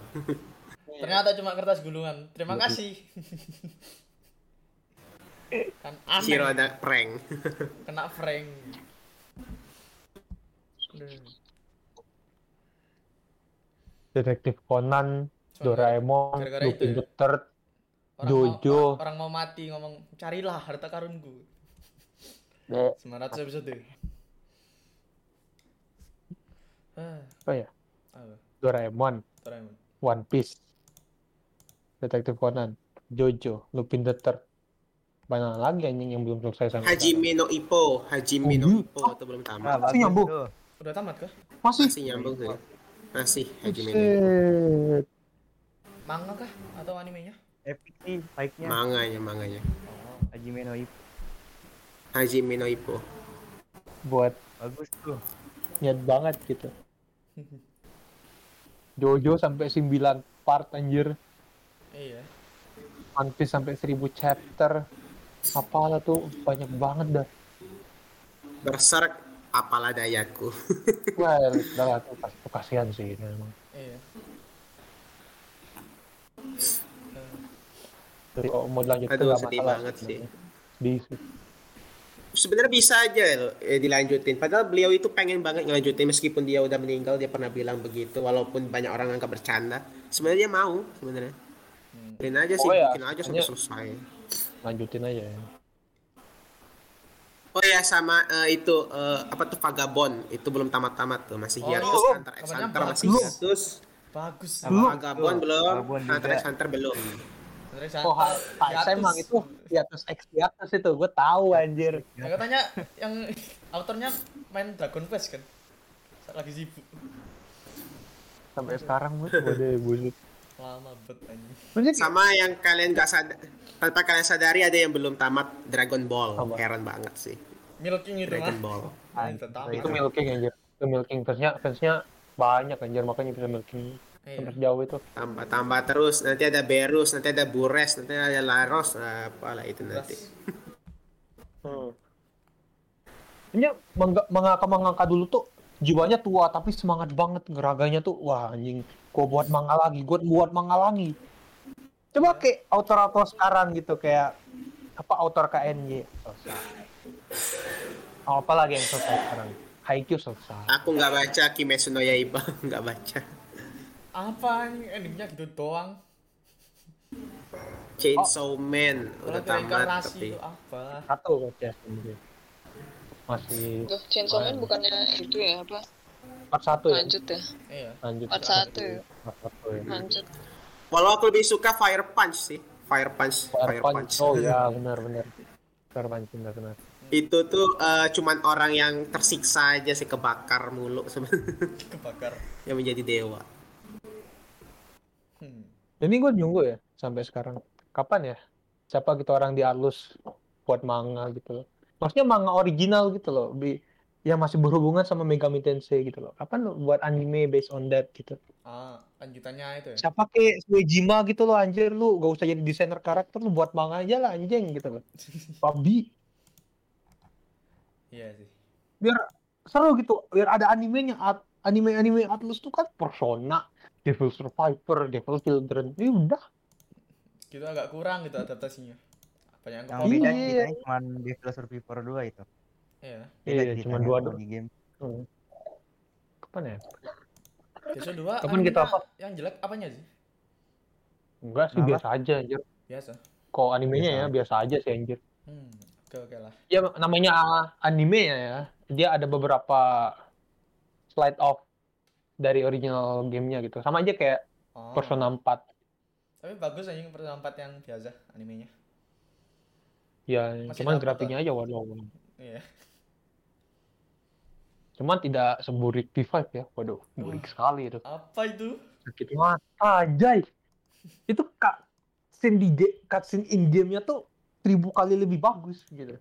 Ternyata cuma kertas gulungan. Terima kasih. kan Shiro aneh. ada prank. Kena. Aduh. Detektif Conan, Doraemon, gara-gara Lupin ya? the Third, Orang Jojo. Mau, orang mau mati ngomong carilah harta karunku. Eh, 900 episode. Ah, apa ya? apa? Doraemon, Doraemon. One Piece, Detektif Conan, Jojo, Lupin the Third. Banyak lagi anjing yang belum selesai sampai sekarang. Hajime no Ippo, Hajime no Oh, Ippo itu belum Nah, tamat. Masih bagus nyambung. tuh. Udah tamat kah? Masih. Masih nyambung tuh. Masih Hajime no Ippo. Manga kah atau animenya? Epic sih fight-nya. Manganya, manganya. Oh. Hajime no Ippo. Hajime no Ippo. Buat Bagus tuh. niat banget gitu. Jojo sampai 9 part anjir. Iya. One Piece sampai 1000 chapter. Apalah tuh banyak banget dah. Berserk apalah dayaku. Wah, udah lah tuh kas- tuh kasihan sih ini emang. Iya. Oh, mau dilanjutkan Aduh, sedih masalah. banget sih. Sih. Sebenarnya bisa aja loh eh, dilanjutin. Padahal beliau itu pengen banget ngelanjutin meskipun dia udah meninggal dia pernah bilang begitu walaupun banyak orang anggap bercanda. Sebenarnya dia mau sebenarnya. Bikin aja sih, Oh ya, bikin aja sampai selesai. Lanjutin aja ya. Oh ya sama eh, itu eh, apa tuh Vagabond itu belum tamat-tamat tuh masih Oh, hiatus x Kabarnya Hunter masih hiatus Bagus. Belum. Vagabond belum Hunter x Hunter belum Oh, Pak emang itu di atas X di atas itu, gue tahu anjir. Ya, katanya yang autornya main Dragon Quest kan? Saat lagi sibuk. Sampai sekarang gue udah bullshit. Lama bet. Maksudnya Sama yang kalian gak sadar, tanpa kalian sadari ada yang belum tamat Dragon Ball. Apa? Heran banget sih. Milking itu Dragon mah. Ball. Itu milking anjir. Itu milking fansnya fansnya banyak anjir makanya bisa milking Iya. sampai sejauh itu. Tambah tambah terus, nanti ada Berus, nanti ada Bures, nanti ada Laros, apalah itu nanti. Hmm. Ini mengga- mengangka mengangka dulu tuh jiwanya tua tapi semangat banget geraganya tuh wah anjing gua buat manga lagi gua buat manga lagi coba kayak autor-autor sekarang gitu kayak apa autor KNY oh, apa lagi yang selesai sekarang Haikyuu selesai Aku nggak baca Kimetsu no Yaiba, nggak baca. Apa endingnya gitu doang. Chainsaw Man Kalau udah tamat tapi itu apa? satu baca sendiri masih Tuh, Chainsaw Man bukannya itu ya apa? part satu ya Lanjut ya. Iya. lanjut Part satu ya. part satu ya Lanjut. walau aku lebih suka Fire Punch sih. Fire Punch, Fire Fire Punch. Punch. oh ya benar benar Fire Punch benar benar Itu tuh eh, cuman orang yang tersiksa aja sih kebakar mulu sebenarnya Kebakar. yang menjadi dewa. Hmm. Ini gue nunggu ya sampai sekarang. Kapan ya? Siapa gitu orang di buat manga gitu loh. Maksudnya manga original gitu loh. Bi yang masih berhubungan sama Megami Tensei gitu loh. Kapan lo buat anime based on that gitu. Ah, lanjutannya itu ya. Siapa kayak Suejima gitu loh anjir lu gak usah jadi desainer karakter lu buat manga aja lah anjing gitu loh. Babi Iya sih. biar seru gitu. Biar ada animenya At- anime-anime Atlus tuh kan Persona, Devil Survivor, Devil Children. Ini udah Gitu agak kurang gitu adaptasinya. Banyak yang Yang beda Iya. ceritanya cuma Devil Survivor 2 itu. Iya. Beda Iya, cuma ceritanya dua doang. di game. Hmm. Kapan ya? Besok dua. Kapan kita apa? Yang jelek apanya sih? Enggak sih Kenapa? biasa aja anjir. Biasa. Kok animenya Biasa ya biasa aja sih anjir. Hmm. Oke oke lah. Ya namanya anime ya. Dia ada beberapa slide off dari original gamenya gitu. Sama aja kayak Oh. Persona 4. Tapi bagus anjing Persona 4 yang biasa animenya. Ya, Masih cuman grafiknya aja waduh. waduh. Iya. Cuman tidak seburik P5 ya. Waduh, burik sekali itu. Apa itu? Sakit mata anjay. Itu kak scene di cutscene in gamenya tuh seribu kali lebih bagus gitu.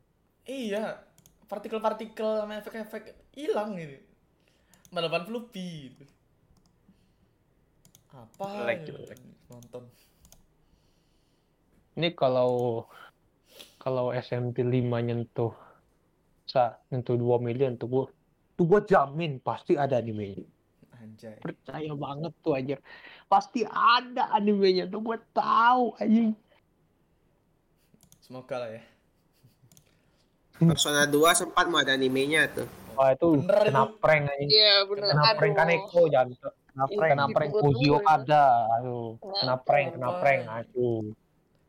Iya. Partikel-partikel sama efek-efek hilang ini. 80 p gitu. Apa? Jelek, ya? jelek. Nonton. Ini kalau kalau SMP 5 nyentuh sa nyentuh 2 miliar tuh gua tuh gua jamin pasti ada animenya. Anjay. Percaya banget tuh anjir. Pasti ada animenya tuh gua tahu anjing. Semoga lah ya. Persona 2 sempat mau ada animenya tuh. Wah itu Bener kena itu. prank anjing. Iya bener. Kena prank Aduh. Kaneko jangan Kenapa Iya. Frank? kena prank Dipukul Fuzio dulu, kada. Aduh, kena Kenapa? prank, kena prank. Aduh.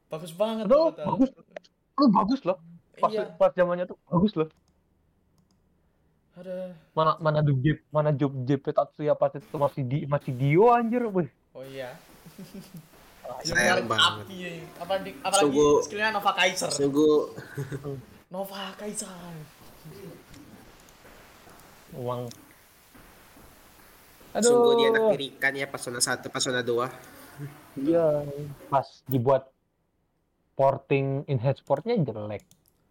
Bagus banget Aduh, tuh, bagus. Lu bagus loh. Pas Iya. pas zamannya tuh bagus loh. Ada. Mana mana Jeb, mana Job Jeb Tatsuya pas itu masih di masih Dio anjir. Wih. Oh iya. Sayang Yang banget. api ya. Apalagi, apalagi Sungguh- skillnya Nova Kaiser. Sungguh Nova Kaiser. Uang. sungguh dia Aduh. nakirikan ya Persona 1, Persona 2. Iya, pas dibuat porting enhanced portnya jelek.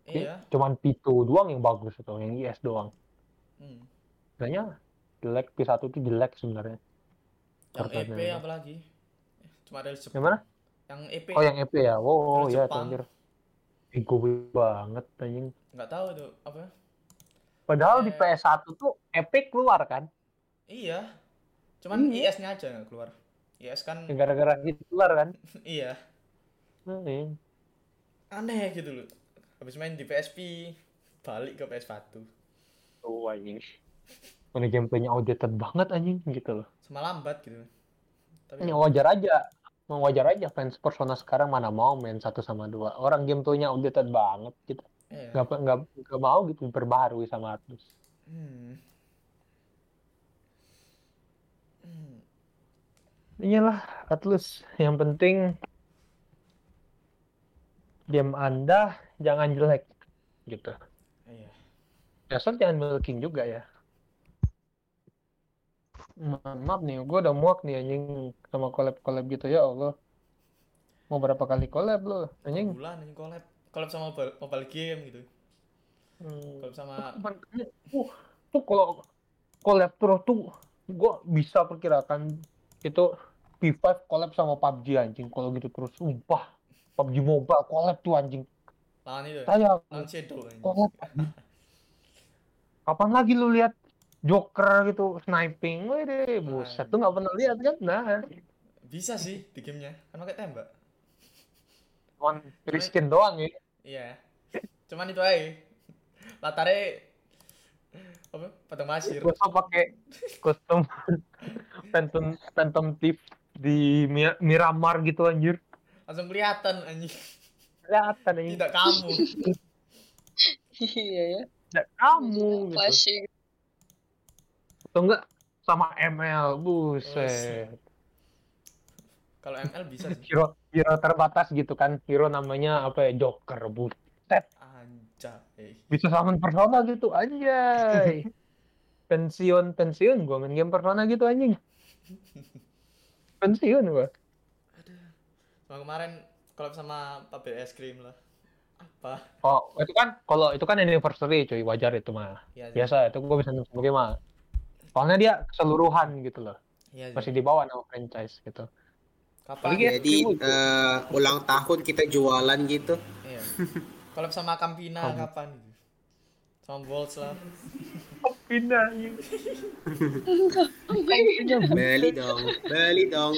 Iya. Cuman P2 doang yang bagus itu, yang IS doang. Hmm. Sebenarnya jelek P1 itu jelek sebenarnya. Yang EP apalagi. Cuma Jepang. Yang mana? Yang EP. Oh, yang EP ya. Oh, oh ya, anjir. Ego banget anjing. Nggak tahu itu apa. Padahal di Eh. PS1 tuh Epic keluar kan? Iya. Cuman Iya. IS-nya aja nggak keluar. IS kan Gara-gara gitu keluar kan? iya. Hmm. Aneh gitu loh. Habis main di PSP balik ke PS1. Tuh anjing. Mana gameplaynya outdated banget anjing gitu loh. Sama lambat gitu. Tapi Ya wajar aja. Mau wajar aja fans Persona sekarang mana mau main satu sama dua. Orang gameplaynya outdated banget gitu. iya. Nggak, nggak, nggak mau gitu diperbaharui sama Atlus. Hmm. Hmm. Iyalah Atlus. Yang penting game Anda jangan jelek gitu. Iya. Asal jangan milking juga ya. Ma- maaf nih, gue udah muak nih anjing sama collab-collab gitu ya Allah. Mau berapa kali collab lo, anjing? bulan anjing collab collab sama mobile, mobile game gitu Hmm. collab sama Makanya, uh, tuh kalau collab terus tuh gue bisa perkirakan itu P5 collab sama PUBG anjing kalau gitu terus sumpah PUBG Mobile collab tuh anjing lawan itu saya lawan Shadow anjing. collab kapan lagi lu lihat Joker gitu sniping wede buset. Tuh nggak pernah lihat kan? Nah. Bisa sih di gamenya kan pakai tembak. Cuman riskin doang ya. Iya. Cuman itu aja. Latarnya apa? Patang pasir. Gue pakai kostum Phantom Phantom Thief di Mi- Miramar gitu anjir. Langsung kelihatan anjing. Kelihatan anjing. Tidak kamu. Iya ya. tidak kamu gitu. Flashing. Atau enggak sama ML buset. Kalau ML bisa sih. Hero hero terbatas gitu kan. Hero namanya apa ya? Joker. Buset. Anjay. Bisa summon persona gitu. Anjay. Pensiun pensiun. Gua main game persona gitu anjing. Pensiun gua. Sama kemarin collab sama pabrik es krim lah. Apa? Oh itu kan kalau itu kan anniversary cuy. Wajar itu mah. Ya biasa itu gua bisa sebagai mah soalnya dia keseluruhan gitu loh Iya sih. masih dibawa nama franchise gitu kapan ya, Jadi eh, ulang tahun kita jualan gitu. iya collab sama Campina Kamu. kapan sama Bolts lah pindah Beli dong, beli dong.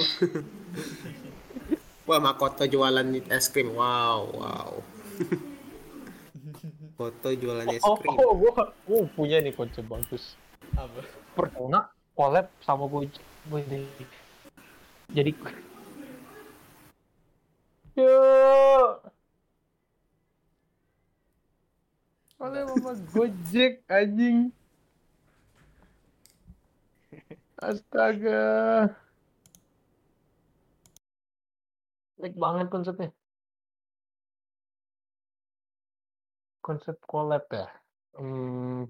Wah, Makoto jualan es krim. Wow, wow. Foto jualan es oh, krim. oh gua, gua punya nih konsep bagus apa Persona collab sama Gojek. Wih, Jadi Yo. Collab sama Gojek anjing. Astaga. Baik banget konsepnya. Konsep collab ya. Hmm,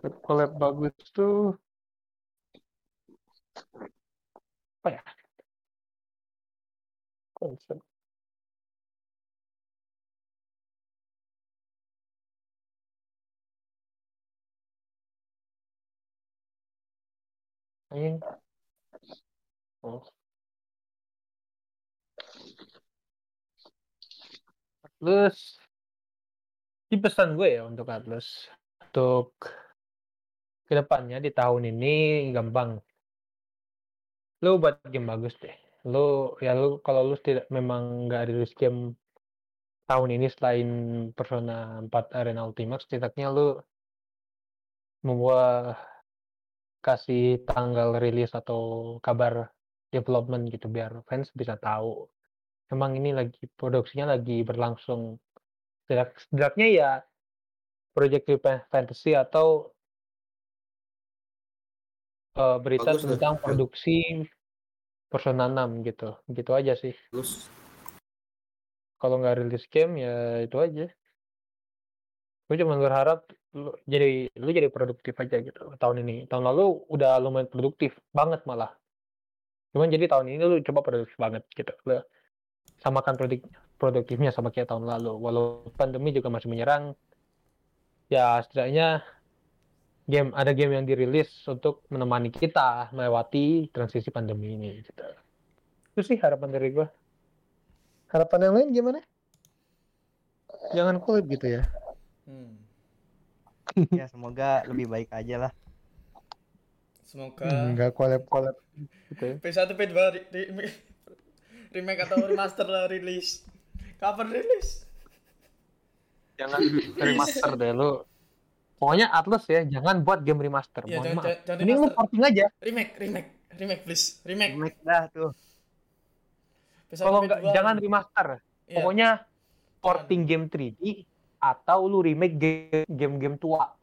konsep collab bagus tuh apa ya? Konsep. Anjing. Oh. Terus di pesan gue ya untuk Atlas untuk ke depannya di tahun ini gampang. Lu buat game bagus deh. Lu ya lu kalau lu tidak memang nggak rilis game tahun ini selain Persona 4 Arena Ultimate setidaknya lu membuat kasih tanggal rilis atau kabar development gitu biar fans bisa tahu. Emang ini lagi produksinya lagi berlangsung. Setidak- setidaknya ya Project Fa- Fantasy atau eh, berita Bagus tentang produksi Persona 6 gitu. Gitu aja sih. Terus? Kalau nggak rilis game ya itu aja. Gue cuma berharap lu jadi lu jadi produktif aja gitu tahun ini. Tahun lalu udah lumayan produktif banget malah. Cuman jadi tahun ini lu coba produktif banget gitu. Lu samakan produk produktifnya sama kayak tahun lalu. Walau pandemi juga masih menyerang ya setidaknya game ada game yang dirilis untuk menemani kita melewati transisi pandemi ini gitu. Itu sih harapan dari gue harapan yang lain gimana? Jangan collab gitu ya. Hmm. ya semoga lebih baik aja lah. Semoga Enggak collab-collab gitu ya. P1 P2 ri- ri- remake atau remaster lah rilis. Kapan rilis. Jangan remaster deh lu. Pokoknya Atlas ya, jangan buat game remaster. Iya, Mohon jangan- maaf. jangan- Ini lu porting aja. remake remake remake please remake Remake dah tuh P1 Kalau P2 enggak jangan remaster. Iya. Pokoknya porting game 3D atau lu remake game- game-game tua.